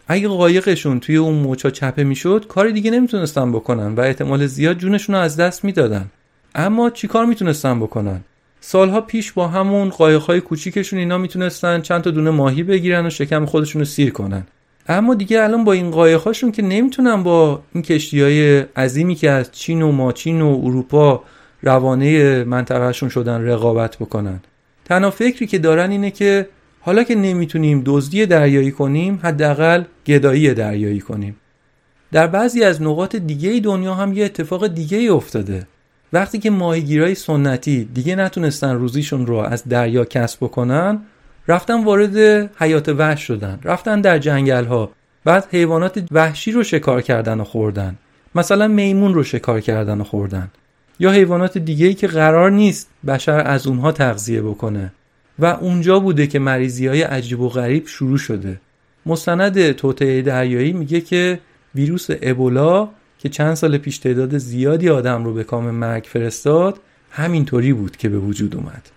اگه قایقشون توی اون موچا چپه می‌شد کاری دیگه نمی‌تونستن بکنن و احتمال زیاد جونشون رو از دست می‌دادن. اما چیکار می‌تونستن بکنن؟ سالها پیش با همون قایقهای کوچیکشون اینا می‌تونستن چند تا دونه ماهی بگیرن و شکم خودشون رو سیر کنن. اما دیگه الان با این قایقهاشون که نمی‌تونن با این کشتی های عظیمی که از چین و ماچین و اروپا روانه منطقهشون شدن رقابت بکنن. تنها فکری که دارن اینه که حالا که نمی‌تونیم دزدی دریایی کنیم حداقل گدایی دریایی کنیم. در بعضی از نقاط دیگه دنیا هم یه اتفاق دیگه افتاده. وقتی که ماهیگیرای سنتی دیگه نتونستن روزیشون رو از دریا کسب بکنن رفتن وارد حیات وحش شدن. رفتن در جنگل ها بعد حیوانات وحشی رو شکار کردن و خوردن. مثلا میمون رو شکار کردن و خوردن. یا حیوانات دیگه ای که قرار نیست بشر از اونها تغذیه بکنه. و اونجا بوده که مریضی های عجیب و غریب شروع شده. مستند توطعه دریایی میگه که ویروس ابولا که چند سال پیش تعداد زیادی آدم رو به کام مرگ فرستاد همینطوری بود که به وجود اومد.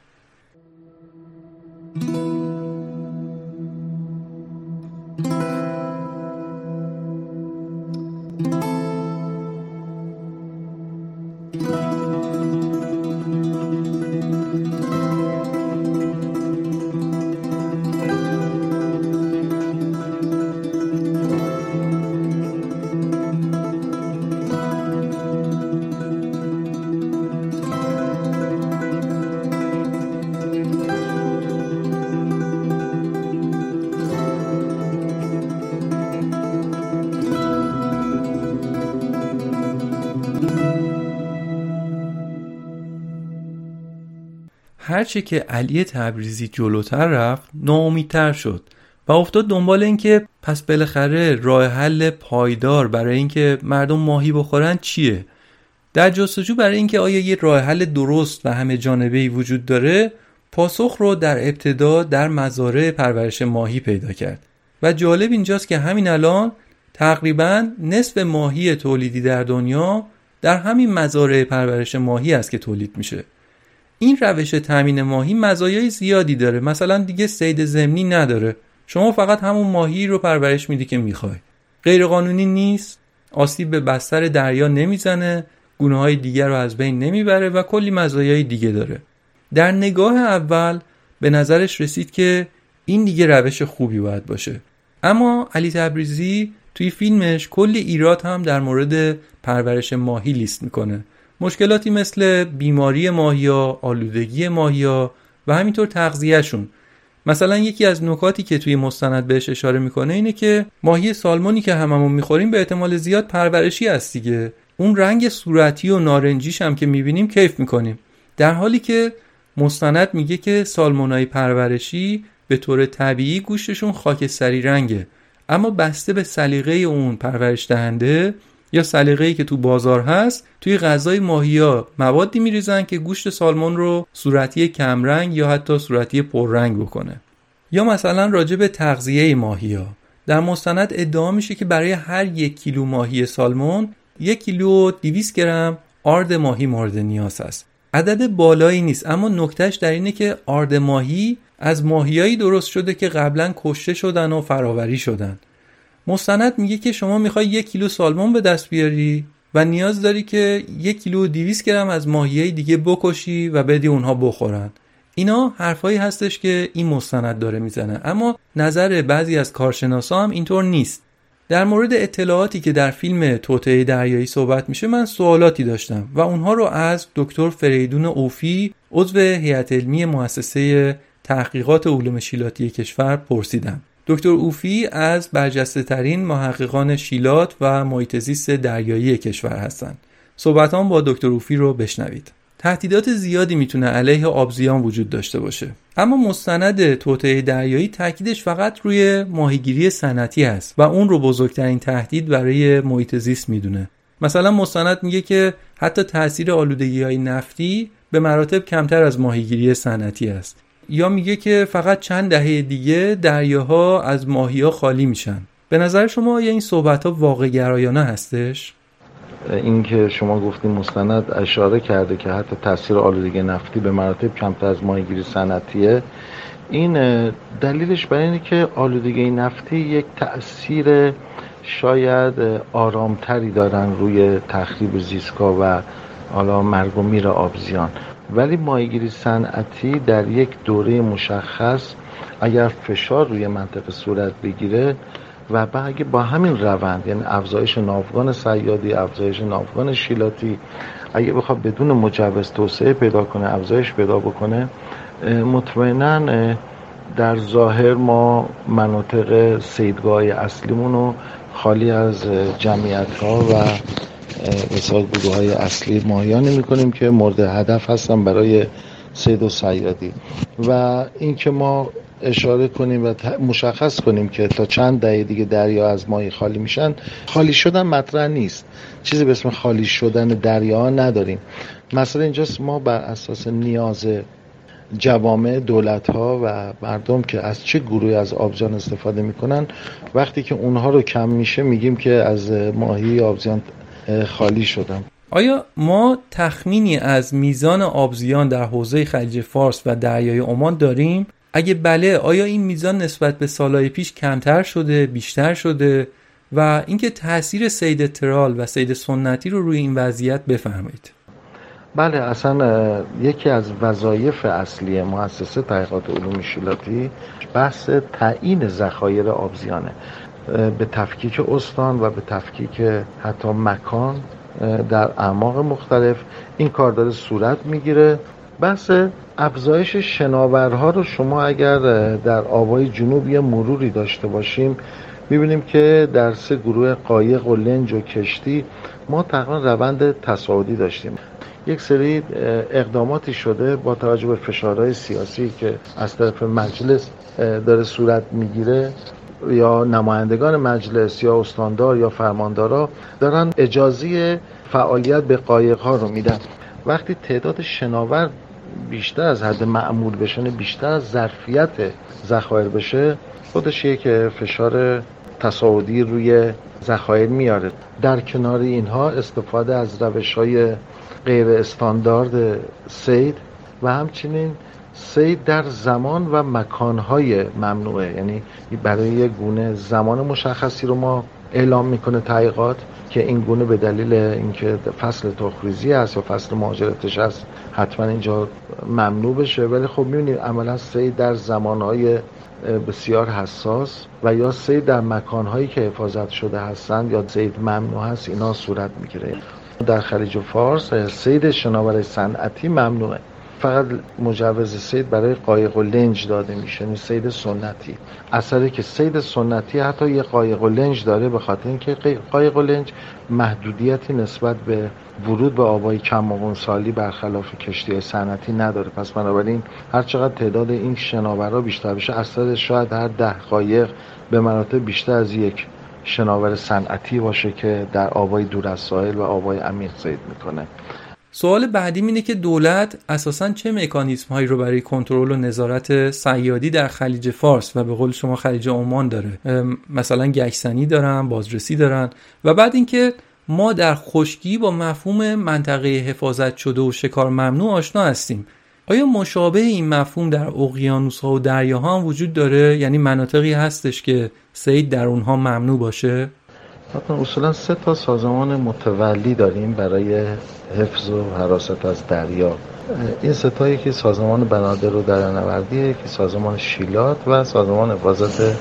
هرچه که علی تبریزی جلوتر رفت ناامیدتر شد و افتاد دنبال اینکه پس بالاخره راه حل پایدار برای اینکه مردم ماهی بخورن چیه؟ در جستجو برای اینکه آیا یه راه حل درست و همه جانبه وجود داره پاسخ رو در ابتدا در مزارع پرورش ماهی پیدا کرد و جالب اینجاست که همین الان تقریبا نصف ماهی تولیدی در دنیا در همین مزارع پرورش ماهی است که تولید میشه. این روش تامین ماهی مزایای زیادی داره. مثلا دیگه سید زمینی نداره. شما فقط همون ماهی رو پرورش میدی که می‌خوای. غیر قانونی نیست. آسیب به بستر دریا نمی‌زنه. گونه های دیگر رو از بین نمی‌بره و کلی مزایای دیگه داره. در نگاه اول به نظرش رسید که این دیگه روش خوبی باید باشه. اما علی تبریزی توی فیلمش کلی ایراد هم در مورد پرورش ماهی لیست می‌کنه. مشکلاتی مثل بیماری ماهیا، آلودگی ماهیا و همینطور تغذیهشون. مثلا یکی از نکاتی که توی مستند بهش اشاره می‌کنه اینه که ماهی سالمونی که هممون می‌خوریم به احتمال زیاد پرورشی هست دیگه. اون رنگ صورتی و نارنجیش هم که می‌بینیم کیف می‌کنیم. در حالی که مستند میگه که سالمونای پرورشی به طور طبیعی گوشتشون خاکستری رنگه. اما بسته به سلیقه اون پرورش دهنده یا سلیقه‌ای که تو بازار هست توی غذای ماهیا موادی میریزن که گوشت سالمون رو صورتی کمرنگ یا حتی صورتی پررنگ بکنه. یا مثلا راجع به تغذیه ماهیا. در مستند ادعا میشه که برای هر یک کیلو ماهی سالمون یک کیلو 200 گرم آرد ماهی مورد نیاز است. عدد بالایی نیست اما نکتهش در اینه که آرد ماهی از ماهیایی درست شده که قبلا کشته شدن و فراوری شدن. مستند میگه که شما می‌خوای یک کیلو سالمون به دست بیاری و نیاز داری که یک کیلو 200 گرم از ماهیای دیگه بکشی و بدی اونها بخورن. اینا حرفایی هستش که این مستند داره می‌زنه. اما نظر بعضی از کارشناسا هم اینطور نیست. در مورد اطلاعاتی که در فیلم توطعه دریایی صحبت میشه من سوالاتی داشتم و اونها رو از دکتر فریدون اوفی عضو هیئت علمی مؤسسه تحقیقات علوم شیلاتی کشور پرسیدم. دکتر اوفی از برجسته ترین محققان شیلات و محیط زیست دریایی کشور هستند. صحبتان با دکتر اوفی رو بشنوید. تهدیدات زیادی می‌تونه علیه آبزیان وجود داشته باشه اما مستند توطعه دریایی تاکیدش فقط روی ماهیگیری صنعتی است و اون رو بزرگترین تهدید برای محیط زیست می‌دونه مثلا مستند میگه که حتی تاثیر آلودگی های نفتی به مراتب کمتر از ماهیگیری صنعتی است یا میگه که فقط چند دهه دیگه دریاها از ماهیا خالی میشن. به نظر شما آیا این صحبت ها واقع گرایانه هستش؟ این که شما گفتیم مستند اشاره کرده که حتی تاثیر آلودگی نفتی به مراتب کمتر از ماهیگیری صنعتیه. این دلیلش برای اینه که آلودگی نفتی یک تاثیر شاید آرامتری دارن روی تخریب زیستگاه و حالا مرگ و میر آبزیان. ولی ماهیگیری صنعتی در یک دوره مشخص اگر فشار روی منطقه صورت بگیره و اگه با همین روند یعنی افزایش ناوگان سیادی افزایش ناوگان شیلاتی اگه بخواد بدون مجوز توسعه پیدا کنه افزایش پیدا بکنه مطمئنا در ظاهر ما مناطق سیدگاه اصلیمون رو خالی از جمعیت ها و مثال گروه اصلی ماهیانی می‌کنیم که مورد هدف هستن برای سید و سیادی. و اینکه ما اشاره کنیم و مشخص کنیم که تا چند دهه دیگه دریا از ماهی خالی میشن خالی شدن مطرح نیست. چیزی به اسم خالی شدن دریا نداریم. مثلا اینجاست ما بر اساس نیاز جوامع دولت ها و مردم که از چه گروهی از آبزیان استفاده می‌کنن وقتی که اونها رو کم میشه میگیم که از ماهی آبزیان خالی شدن آیا ما تخمینی از میزان آبزیان در حوزه خلیج فارس و دریای عمان داریم؟ اگه بله آیا این میزان نسبت به سالهای پیش کمتر شده بیشتر شده؟ و اینکه تاثیر سید ترال و سید سنتی رو روی این وضعیت بفرمایید. بله اصلا یکی از وظایف اصلی مؤسسه تحقیقات علوم شیلاتی بحث تعیین ذخایر آبزیانه. به تفکیک استان و به تفکیک حتی مکان در اعماق مختلف این کار داره صورت می‌گیره. بحث افزایش شناورها رو شما اگر در آبای جنوب یه مروری داشته باشیم می‌بینیم که در سه گروه قایق و لنج و کشتی ما تقریبا روند تصاعدی داشتیم. یک سری اقداماتی شده با توجه به فشارهای سیاسی که از طرف مجلس داره صورت می‌گیره. یا نمایندگان مجلس یا استاندار یا فرماندارا دارن اجازه فعالیت به قایق ها رو میدن. وقتی تعداد شناور بیشتر از حد معمول بشه بیشتر از ظرفیت ذخایر بشه خودش یک فشار تصاعدی روی ذخایر میاره. در کنار اینها استفاده از روش های غیر استاندارد سید و همچنین سید در زمان و مکانهای ممنوعه. یعنی برای یک گونه زمان مشخصی رو ما اعلام می‌کنه تحقیقات که این گونه به دلیل اینکه فصل تخریزی است و فصل مهاجرتش هست حتما اینجا ممنوع بشه. ولی خب می‌بینید عملا سید در زمانهای بسیار حساس و یا سید در مکانهایی که حفاظت شده هستند یا سید ممنوع هست اینا صورت می‌گیره. در خلیج فارس سید شناور صنعتی ممنوعه. فقط مجوز سید برای قایق و لنج داده میشه یعنی سید سنتی. اثری که سید سنتی حتی یه قایق و لنج داره به خاطر اینکه قایق و لنج محدودیتی نسبت به ورود به آبای کم سالی برخلاف کشتی صنعتی نداره. پس بنابراین هر چقدر تعداد این شناورها بیشتر بشه اثر شاید هر ده قایق به مراتب بیشتر از یک شناور صنعتی باشه که در آبای دور از ساحل و آبای عمیق سید می‌کنه. سوال بعدی اینه که دولت اساسا چه مکانیزم هایی رو برای کنترل و نظارت سیادی در خلیج فارس و به قول شما خلیج عمان داره؟ مثلا گشتنی دارن بازرسی دارن. و بعد اینکه ما در خشکی با مفهوم منطقه حفاظت شده و شکار ممنوع آشنا هستیم. آیا مشابه این مفهوم در اقیانوس ها و دریاها هم وجود داره؟ یعنی مناطقی هستش که سید در اونها ممنوع باشه؟ اصولا سه تا سازمان متولی داریم برای حفظ و حراست از دریا. این ستایی که سازمان بنادر و دریانوردی که سازمان شیلات و سازمان حفاظت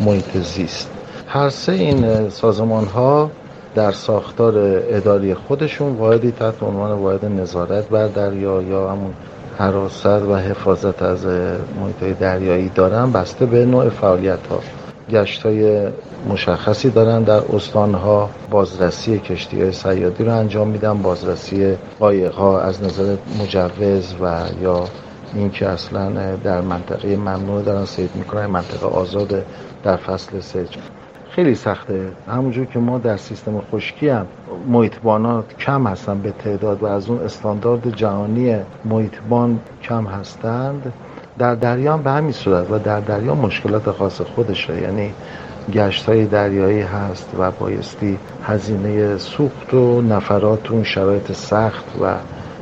محیط زیست. هر سه این سازمان ها در ساختار اداری خودشون واحدی تحت عنوان واحد نظارت بر دریا یا همون حراست و حفاظت از محیط دریایی دارن بسته به نوع فعالیت ها گشت های مشخصی دارن در استانها. بازرسی کشتی های سیادی رو انجام میدن. بازرسی قایق ها از نظر مجوز و یا اینکه اصلا در منطقه ممنوع دارن سید می‌کنن. منطقه آزاد در فصل سید خیلی سخته. همونجور که ما در سیستم خشکی هم محیطبانات کم هستن به تعداد و از اون استاندارد جهانی محیطبان کم هستند. در دریا هم به همین صورت و در دریا مشکلات خاص خودشه. یعنی گشت های دریایی هست و بایستی هزینه سوخت و نفرات اون شرایط سخت و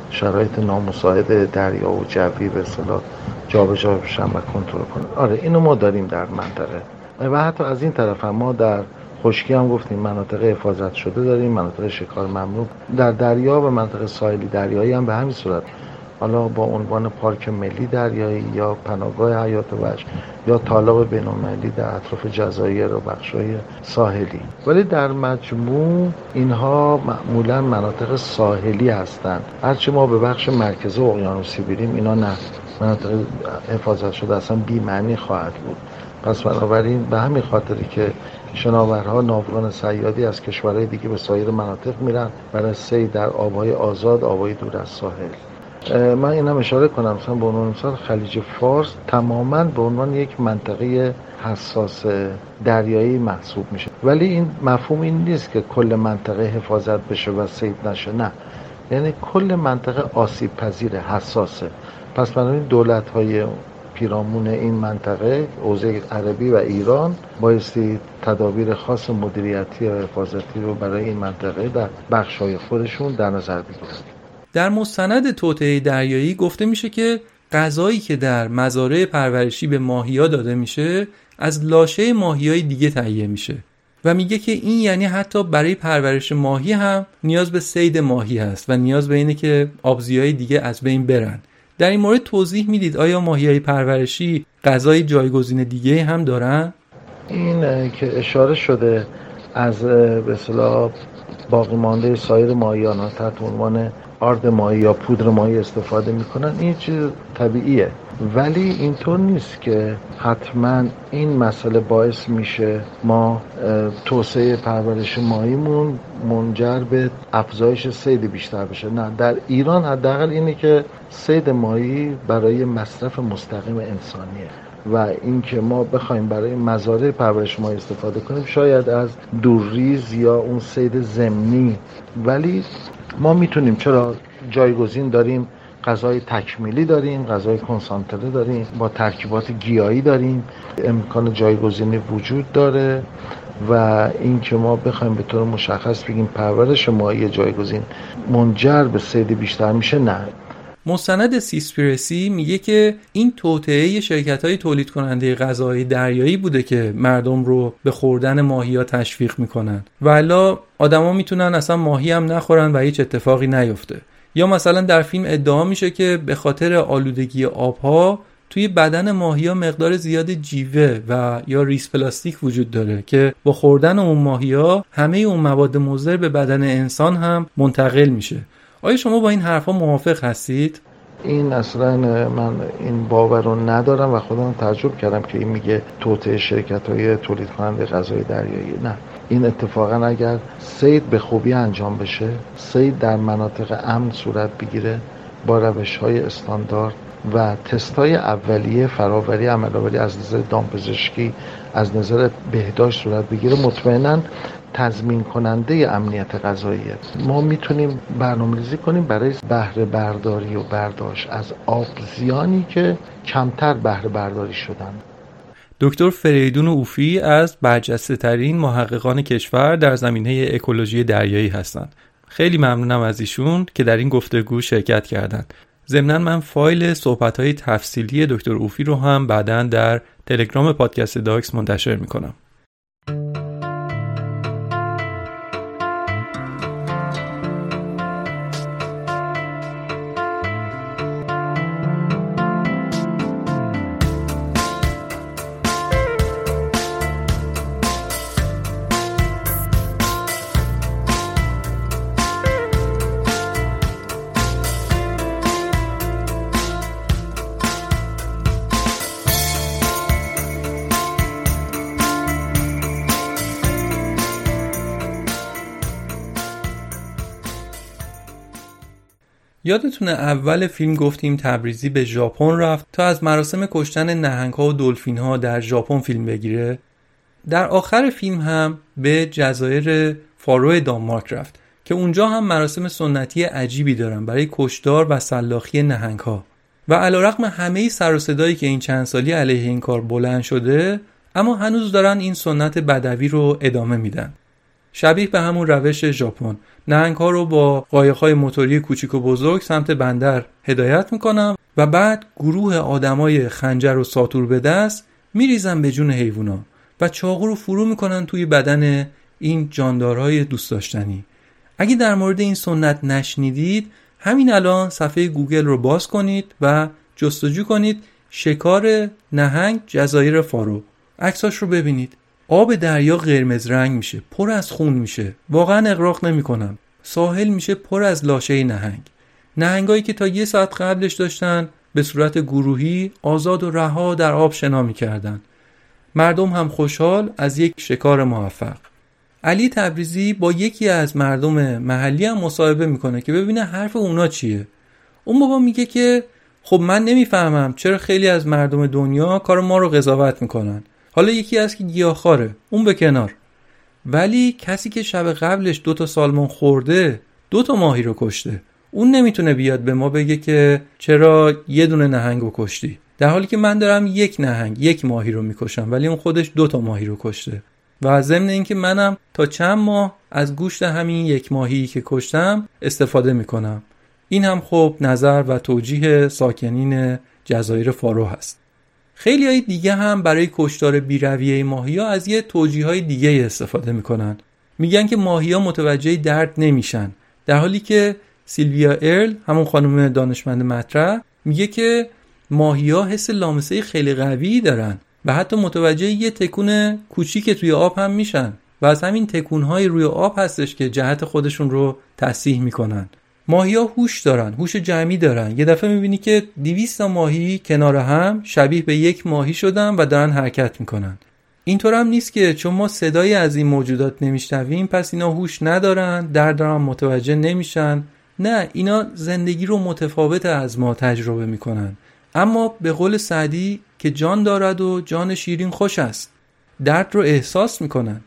شرایط نامساعد دریا و جوی به صلاح جابجا بشن و کنترل کنن. آره اینو ما داریم در منطقه. و حتی از این طرف هم ما در خشکی هم گفتیم مناطق حفاظت شده داریم مناطق شکار ممنوع. در دریا و منطقه ساحلی دریایی هم به همین صورت. حالا با عنوان پارک ملی دریایی یا پناهگاه حیات وحش یا طالاب بینالمللی در اطراف جزایر و بخشای ساحلی. ولی در مجموع اینها معمولا مناطق ساحلی هستند. هرچی ما به بخش مرکز اقیانوسی بریم اینا نه. مناطق حفاظت شده اصلا بی معنی خواهد بود. پس بنابراین به همین خاطری که شناورها ناوگان سیادی از کشورهای دیگه به سایر مناطق میرن برای سید در آبهای آزاد آبهای دور از ساحل. من اینم اشاره کنم. مثلا به عنوان مثال خلیج فارس تماما به عنوان یک منطقه حساس دریایی محسوب میشه. ولی این مفهوم این نیست که کل منطقه حفاظت بشه و سید نشه. نه. یعنی کل منطقه آسیب پذیر حساسه. پس بنابراین دولت های پیرامون این منطقه حوزه عربی و ایران بایستی تدابیر خاص مدیریتی و حفاظتی رو برای این منطقه در بخش های خودشون در نظر بگیرند در مستند توطعه دریایی گفته میشه که غذایی که در مزارع پرورشی به ماهیا داده میشه از لاشه ماهیای دیگه تهیه میشه و میگه که این یعنی حتی برای پرورش ماهی هم نیاز به سید ماهی هست و نیاز به اینه که آبزیهای دیگه از بین برن در این مورد توضیح می‌دید آیا ماهی های پرورشی غذای جایگزین دیگه هم دارن؟ این که اشاره شده از به باقی مانده سایر ماهیان ها تحت عنوان آرد ماهی یا پودر ماهی استفاده می‌کنن این چیز طبیعیه. ولی اینطور نیست که حتما این مسئله باعث میشه ما توسعه پرورش ماهیمون منجر به افزایش سید بیشتر بشه. نه در ایران حداقل اینه که سید ماهی برای مصرف مستقیم انسانیه و اینکه ما بخوایم برای مزارع پرورش ماهی استفاده کنیم شاید از دورریز یا اون سید زمینی. ولی ما می‌تونیم چرا جایگزین داریم غذای تکمیلی داریم غذای کنسانتره داریم با ترکیبات گیاهی داریم. امکان جایگزینی وجود داره و اینکه ما بخوایم به طور مشخص بگیم پرورش ماهی جایگزین منجر به سید بیشتر میشه نه. مستند سیسپیرسی میگه که این توطعه شرکت های تولید کننده غذای دریایی بوده که مردم رو به خوردن ماهی ها تشویق می‌کنن. و الا آدما می‌تونن اصلا ماهی هم نخورن و هیچ اتفاقی نیفته. یا مثلا در فیلم ادعا میشه که به خاطر آلودگی آبها توی بدن ماهی ها مقدار زیاد جیوه و یا ریس پلاستیک وجود داره که با خوردن اون ماهی ها همه اون مواد مضر به بدن انسان هم منتقل میشه. آیا شما با این حرفها موافق هستید؟ این اصلا من این باور رو ندارم و خودم تعجب کردم که این میگه توطعه شرکت های تولید کننده غذای دریایی نه این اتفاقا اگر سید به خوبی انجام بشه سید در مناطق امن صورت بگیره با روش های استاندارد و تست های اولیه فراوری عملآوری از نظر دامپزشکی از نظر بهداشت صورت بگیره مطمئنا تضمین کننده امنیت غذایی ما می‌تونیم برنامه ریزی کنیم برای بهره برداری و برداشت از آب زیانی که کمتر بهره برداری شدن دکتر فریدون اوفی از برجسته ترین محققان کشور در زمینه اکولوژی دریایی هستند. خیلی ممنونم از ایشون که در این گفتگو شرکت کردند. ضمنا من فایل صحبت های تفصیلی دکتر اوفی رو هم بعدا در تلگرام پادکست داکس منتشر می‌کنم. یادتونه اول فیلم گفتیم تبریزی به ژاپن رفت تا از مراسم کشتن نهنگها و دلفینها در ژاپن فیلم بگیره؟ در آخر فیلم هم به جزایر فارو دانمارک رفت که اونجا هم مراسم سنتی عجیبی دارن برای کشتار و سلاخی نهنگها. و علیرغم همه سر و صدایی که این چند سالی علیه این کار بلند شده اما هنوز دارن این سنت بدوی رو ادامه میدن. شبیه به همون روش ژاپن. نهنگ ها رو با قایق موتوری کوچیک و بزرگ سمت بندر هدایت می‌کنم و بعد گروه آدمای خنجر و ساتور به دست میریزن به جون حیوونا و چاقو رو فرو می‌کنن توی بدن این جاندارهای دوست داشتنی. اگه در مورد این سنت نشنیدید همین الان صفحه گوگل رو باز کنید و جستجو کنید شکار نهنگ جزایر فارو عکساش رو ببینید. آب دریا قرمز رنگ میشه پر از خون میشه. واقعا اقراق نمی‌کنم. ساحل میشه پر از لاشه نهنگ. نهنگایی که تا یه ساعت قبلش داشتن به صورت گروهی آزاد و رها در آب شنا می‌کردن. مردم هم خوشحال از یک شکار موفق. علی تبریزی با یکی از مردم محلی هم مصاحبه می‌کنه که ببینه حرف اونا چیه. اون بابا میگه که خب من نمی‌فهمم چرا خیلی از مردم دنیا کار ما رو قضاوت می‌کنن. حالا یکی از که گیاهخواره اون به کنار. ولی کسی که شب قبلش دو تا سالمون خورده دو تا ماهی رو کشته. اون نمی‌تونه بیاد به ما بگه که چرا یه دونه نهنگ رو کشتی. در حالی که من دارم یک نهنگ یک ماهی رو می‌کشم ولی اون خودش دو تا ماهی رو کشته. و ضمن اینکه منم تا چند ماه از گوشت همین یک ماهی که کشتم استفاده می‌کنم. این هم خب نظر و توجیه ساکنین جزایر فارو هست. خیلی های دیگه هم برای کشتار بیرویه ماهی ها از یه توجیه های دیگه استفاده می‌کنن. میگن که ماهی متوجه درد نمیشن. در حالی که سیلویا ارل همون خانم دانشمند مطرح میگه که ماهی ها حس لامسه خیلی قوی دارن و حتی متوجه یه تکون کوچیک توی آب هم میشن و از همین تکون های روی آب هستش که جهت خودشون رو تصحیح می‌کنن. ماهی ها هوش دارن هوش جمعی دارن. یه دفعه می‌بینی که 200 تا ماهی کنار هم شبیه به یک ماهی شدن و دارن حرکت می‌کنن. اینطور هم نیست که چون ما صدایی از این موجودات نمیشنویم پس اینا هوش ندارن درد هم متوجه نمیشن. نه اینا زندگی رو متفاوت از ما تجربه می‌کنن. اما به قول سعدی که جان دارد و جان شیرین خوش است. درد رو احساس می‌کنن.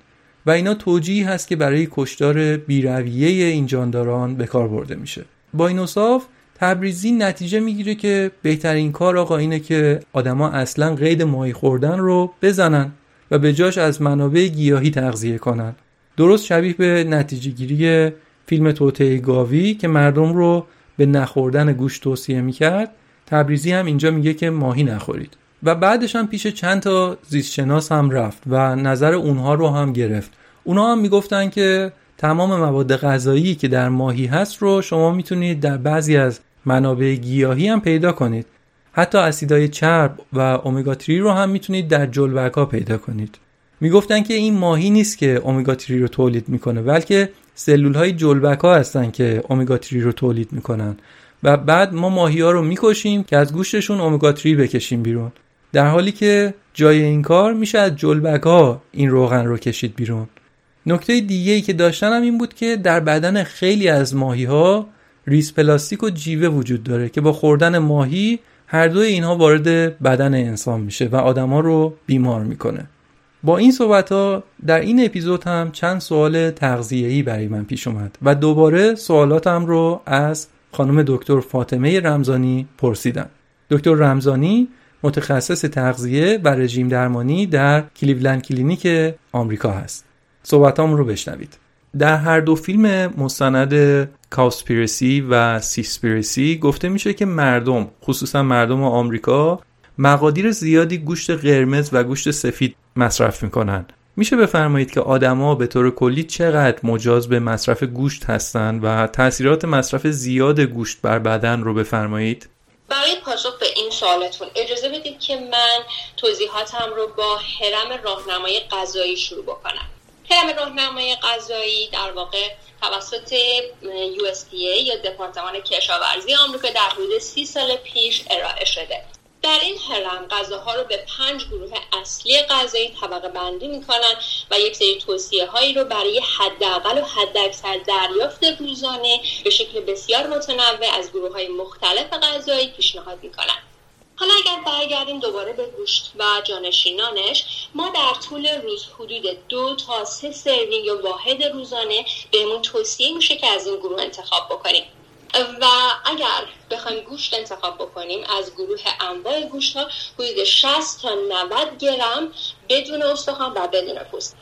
و اینا توجیه هست که برای کشتار بیرویه این جانداران به کار برده میشه. با این اصاف تبریزی نتیجه می‌گیره که بهترین کار آقا اینه که آدما اصلا قید ماهی خوردن رو بزنن و به جاش از منابع گیاهی تغذیه کنن. درست شبیه به نتیجه گیری فیلم توته گاوی که مردم رو به نخوردن گوشت توصیه می‌کرد. تبریزی هم اینجا میگه که ماهی نخورید. و بعدش هم پیش چند تا زیستشناس هم رفت و نظر اونها رو هم گرفت. اونها هم می‌گفتن که تمام مواد غذایی که در ماهی هست رو شما می‌تونید در بعضی از منابع گیاهی هم پیدا کنید. حتی اسیدای چرب و اومگا 3 رو هم می‌تونید در جلبک پیدا کنید. می‌گفتن که این ماهی نیست که اومگا 3 رو تولید می‌کنه بلکه سلول های جلبک هستن که اومگا 3 رو تولید می‌کنن. و بعد ما ماهی ها رو می‌کشیم که از گوشتشون اومگا 3 بکشیم بیرون. در حالی که جای این کار میشه از جلبک ها این روغن رو کشید بیرون. نکته دیگه ای که داشتن این بود که در بدن خیلی از ماهی ها ریس پلاستیک و جیوه وجود داره که با خوردن ماهی هر دوی اینها وارد بدن انسان میشه و آدما رو بیمار می‌کنه. با این صحبت ها در این اپیزود هم چند سوال تغذیه‌ای برای من پیش اومد و دوباره سوالاتم رو از خانم دکتر فاطمه رمزانی پرسیدم. دکتر رمزانی متخصص تغذیه و رژیم درمانی در کلیولند کلینیک آمریکا هست. صحبتام رو بشنوید. در هر دو فیلم مستند کاسپیرسی و سیسپیرسی گفته میشه که مردم خصوصا مردم آمریکا مقادیر زیادی گوشت قرمز و گوشت سفید مصرف می‌کنن. میشه بفرمایید که آدما به طور کلی چقدر مجاز به مصرف گوشت هستند و تاثیرات مصرف زیاد گوشت بر بدن رو بفرمایید؟ برای پاسخ به این سوالتون اجازه بدید که من توضیحاتم رو با حرم راهنمای غذایی شروع بکنم. حرم راهنمای غذایی در واقع توسط USDA یا دپارتمان کشاورزی آمریکا در حدود سی سال پیش ارائه شده. در این حرم غذاها رو به پنج گروه اصلی غذایی طبقه بندی می‌کنن و یک سری توصیه هایی رو برای حداقل و حداکثر دریافت روزانه به شکل بسیار متنوع از گروه های مختلف غذایی پیشنهاد می‌کنن. حالا اگر برگردیم دوباره به گوشت و جانشینانش ما در طول روز حدود دو تا سه سروینگ یا واحد روزانه بهمون توصیه میشه که از این گروه انتخاب بکنیم. و اگر بخوایم گوشت انتخاب بکنیم از گروه انواع گوشت ها حدود 60 تا 90 گرم بدون استخوان و بدون پوست.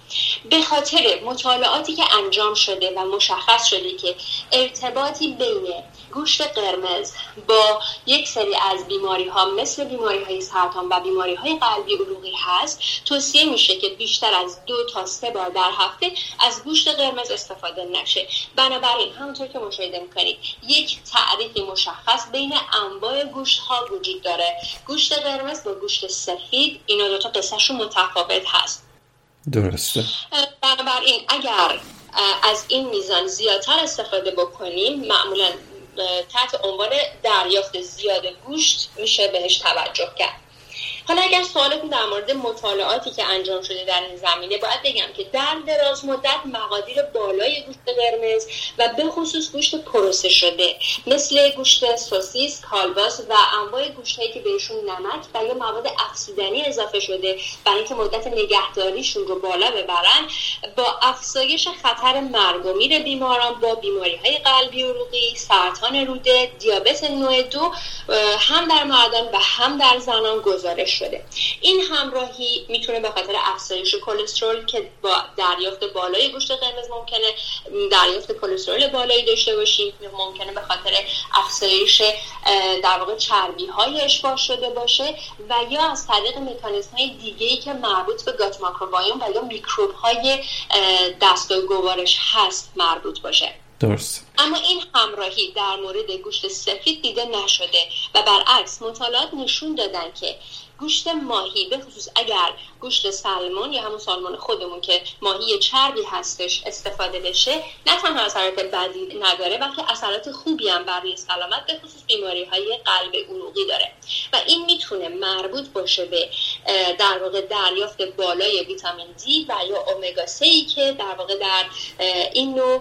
به خاطر مطالعاتی که انجام شده و مشخص شده که ارتباطی بین گوشت قرمز با یک سری از بیماری ها مثل بیماری های سرطان و بیماری های قلبی عروقی هست توصیه میشه که بیشتر از دو تا سه بار در هفته از گوشت قرمز استفاده نشه. بنابراین همونطور که مشاهده می‌کنید یک تعریف مشخص بین انواع گوشت ها وجود داره. گوشت قرمز با گوشت سفید اینا دوتا قصهشون متفاوت هست. درسته. بنابراین اگر از این میزان زیادتر استفاده بکنیم معمولا تحت عنوان دریافت زیاد گوشت میشه بهش توجه کرد. حالا اگر سوالتون در مورد مطالعاتی که انجام شده در این زمینه باید بگم که در دراز مدت مقادیر بالای گوشت قرمز و به خصوص گوشت پروسه شده. مثل گوشت سوسیس، کالباس و انواع گوشت هایی که بهشون نمک و یا مواد افزودنی اضافه شده برای اینکه مدت نگهداریشون رو بالا ببرن با افزایش خطر مرگ و میر بیماران با بیماری های قلبی عروقی، سرطان روده، دیابت نوع دو هم در مردان و هم در زنان گزارش شده. این همراهی می‌تونه به خاطر افزایش کلسترول که با دریافت بالای گوشت قرمز ممکنه دریافت کلسترول بالایی داشته باشیم ممکنه به خاطر افزایش در واقع چربی های اشباع شده باشه و یا از طریق مکانیزم های دیگه ای که مربوط به گات ماکروبایوم و یا میکروب های دستگاه گوارش هست مربوط باشه. درست. اما این همراهی در مورد گوشت سفید دیده نشده و برعکس مطالعات نشون دادن که گوشت ماهی به خصوص اگر گوشت سلمون یا همون سالمون خودمون که ماهی چربی هستش استفاده بشه نه تنها اثرات بدی نداره بلکه اثرات خوبی هم برای سلامت به خصوص بیماری های قلب عروقی داره. و این می‌تونه مربوط باشه به در واقع دریافت بالای ویتامین دی و یا اومگا 3 که در واقع در این نوع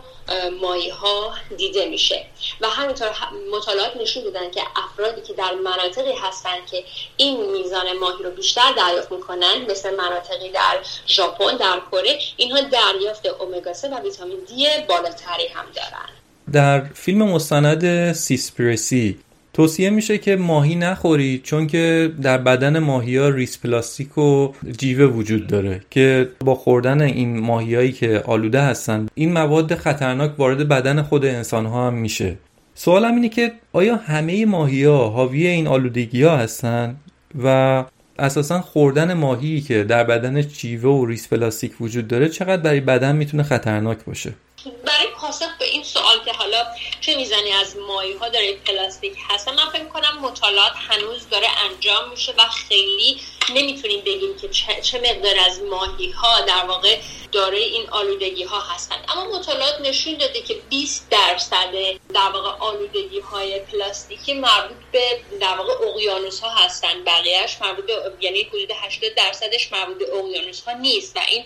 ماهی ها دیده میشه. و همینطور مطالعات نشون دادن که افرادی که در مناطقی هستن که این میزان ماهی رو بیشتر دریافت می‌کنن مثل مناطقی در ژاپن در کره اینها دریافت اومگا 3 و ویتامین دی بالاتری هم دارن. در فیلم مستند سیسپرسی توصیه میشه که ماهی نخوری چون که در بدن ماهی ها ریز پلاستیک و جیوه وجود داره که با خوردن این ماهیایی که آلوده هستن این مواد خطرناک وارد بدن خود انسان ها هم میشه. سوالم اینه که آیا همه ماهی ها حاوی این آلودگی ها هستن و اساسا خوردن ماهی که در بدن جیوه و ریز پلاستیک وجود داره چقدر برای بدن می‌تونه خطرناک باشه؟ برای پاسخ به این سوال که حالا چه می‌زنی از ماهی ها داره پلاستیک هست من فکر کنم مطالعات هنوز داره انجام میشه و خیلی نمی‌تونیم بگیم که چه مقدار از ماهی ها در واقع دارای این آلودگی ها هستند. اما مطالعات نشون داده که 20 درصد در واقع آلودگی های پلاستیکی مربوط به در واقع اقیانوس ها هستند. بقیهش مربوط به یعنی حدود 80 درصدش مربوط به اقیانوس ها نیست و این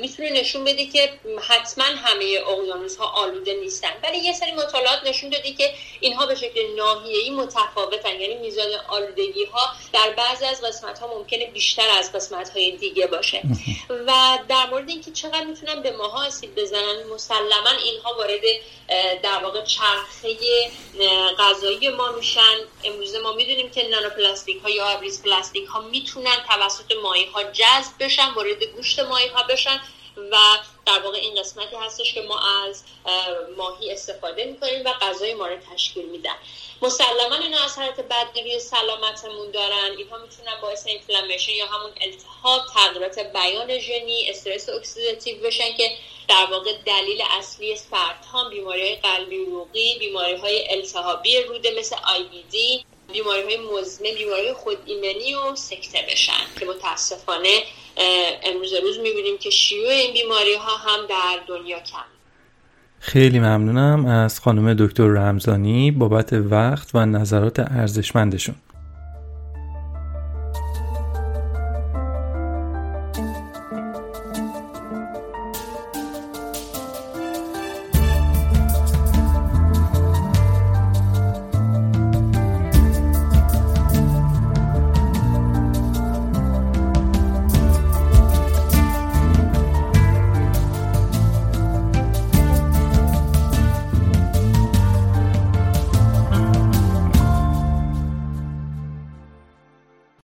می‌تونه نشون بده که حتما همه اقیانوس ها آلوده نیستن. ولی یه سری مطالعات نشون داده که اینها به شکل ناحیه‌ای متفاوتن. یعنی میزان آلودگی ها در بعضی از قسمت ها ممکنه بیشتر از قسمت های دیگه باشه. و در مورد اینکه چقدر می‌تونن به ماها آسیب بزنن مسلما اینها وارد در واقع چرخه غذایی ما میشن. امروزه ما می‌دونیم که نانوپلاستیک ها یا ریز پلاستیک ها می‌تونن توسط ماهی ها جذب بشن وارد گوشت ماهی ها بشن. و در واقع این قسمتی هستش که ما از ماهی استفاده می‌کنیم و غذای ما رو تشکیل میدن. مسلما اینا اثرات بدی روی سلامتمون دارن. اینها می‌تونن باعث inflammation یا همون التهاب تغییرات بیان ژنی استرس اکسیداتیو بشن که در واقع دلیل اصلی سرطان بیماری قلبی عروقی بیماری های التهابی روده مثل IBD بیماری های مزمن بیماری خود ایمنی و سکته بشن که متاسفانه امروز روز می‌بینیم که شیوع این بیماری ها هم در دنیا کم خیلی ممنونم از خانم دکتر رمزانی بابت وقت و نظرات ارزشمندشون.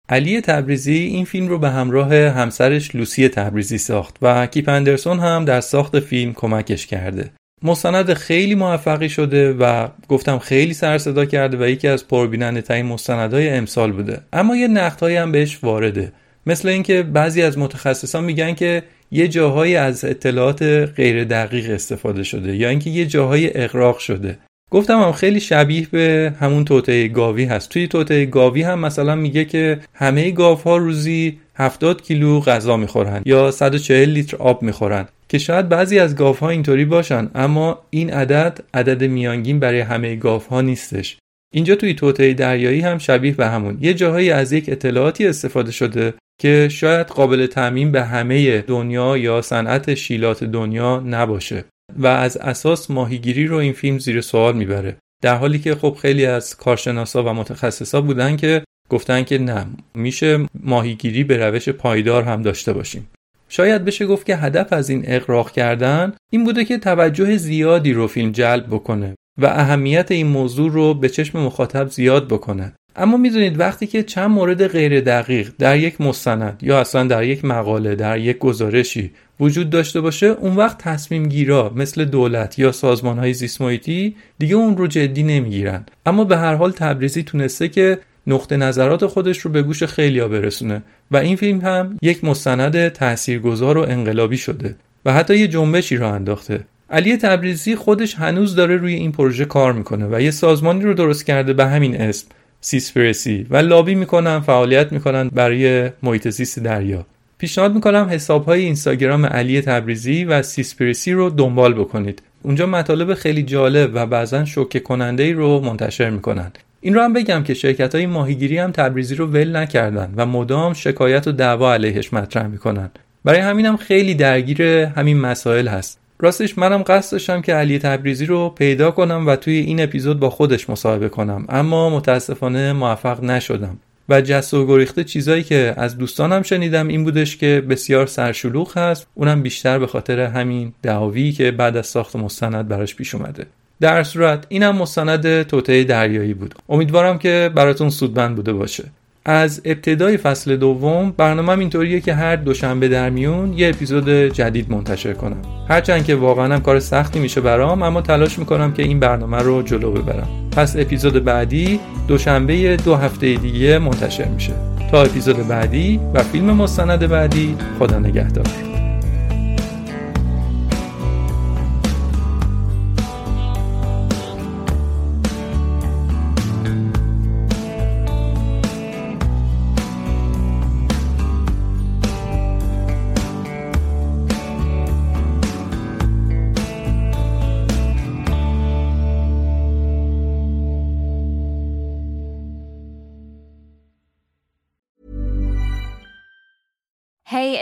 علی تبریزی این فیلم رو به همراه همسرش لوسی تبریزی ساخت و کیپ اندرسون هم در ساخت فیلم کمکش کرده. مستند خیلی موفقی شده و گفتم خیلی سر صدا کرده و یکی از پربیننده ترین مستندهای امسال بوده. اما یه نقدهایی هم بهش وارده. مثل اینکه بعضی از متخصصان میگن که یه جاهایی از اطلاعات غیر دقیق استفاده شده یا اینکه یه جاهای اقراق شده. گفتم هم خیلی شبیه به همون توته گاوی هست. توی توته گاوی هم مثلا میگه که همه گاف ها روزی 70 کیلو غذا می‌خورن یا 140 لیتر آب می‌خورن که شاید بعضی از گاف ها اینطوری باشن اما این عدد عدد میانگین برای همه گاف ها نیستش. اینجا توی توطئه دریایی هم شبیه به همون. یه جاهایی از یک اطلاعاتی استفاده شده که شاید قابل تعمین به همه دنیا یا صنعت شیلات دنیا نباشه. و از اساس ماهیگیری رو این فیلم زیر سوال می‌بره. در حالی که خب خیلی از کارشناسا و متخصصا بودن که گفتن که نه میشه ماهیگیری به روش پایدار هم داشته باشیم. شاید بشه گفت که هدف از این اقراق کردن این بوده که توجه زیادی رو فیلم جلب بکنه و اهمیت این موضوع رو به چشم مخاطب زیاد بکنه. اما می‌دونید وقتی که چند مورد غیر دقیق در یک مستند یا اصلا در یک مقاله در یک گزارشی وجود داشته باشه اون وقت تصمیم گیرا مثل دولت یا سازمان های زیسمویتی دیگه اون رو جدی نمی‌گیرن. اما به هر حال تبریزی تونسته که نقطه نظرات خودش رو به گوش خیلیا برسونه و این فیلم هم یک مستند تاثیرگذار و انقلابی شده و حتی یه جنبشی رو انداخته. علی تبریزی خودش هنوز داره روی این پروژه کار می‌کنه و یه سازمانی رو درست کرده به همین اسم. سیسپرسی و لابی می‌کنن فعالیت می‌کنن برای محیط زیست دریا. پیشنهاد می‌کنم حساب های اینستاگرام علی تبریزی و سیسپرسی رو دنبال بکنید. اونجا مطالب خیلی جالب و بعضا شوکه کننده ای رو منتشر می‌کنن. این رو هم بگم که شرکت های ماهیگیری هم تبریزی رو ول نکردن و مدام شکایت و دعوا علیهش مطرح می‌کنن. برای همینم خیلی درگیر همین مسائل هست. راستش منم قصد داشتم که علی تبریزی رو پیدا کنم و توی این اپیزود با خودش مصاحبه کنم. اما متاسفانه موفق نشدم. و جس و گریخته چیزایی که از دوستانم شنیدم این بودش که بسیار سرشلوغ هست. اونم بیشتر به خاطر همین دعاوی که بعد از ساخت مستند براش پیش اومده. در صورت اینم مستند توطعه دریایی بود. امیدوارم که براتون سودمند بوده باشه. از ابتدای فصل دوم برنامه اینطوریه که هر دوشنبه در میون یه اپیزود جدید منتشر کنم. هرچند که واقعا هم کار سختی میشه برام اما تلاش می‌کنم که این برنامه رو جلو ببرم. پس اپیزود بعدی دوشنبه دو هفته دیگه منتشر میشه. تا اپیزود بعدی و فیلم مستند بعدی خدا نگهدار.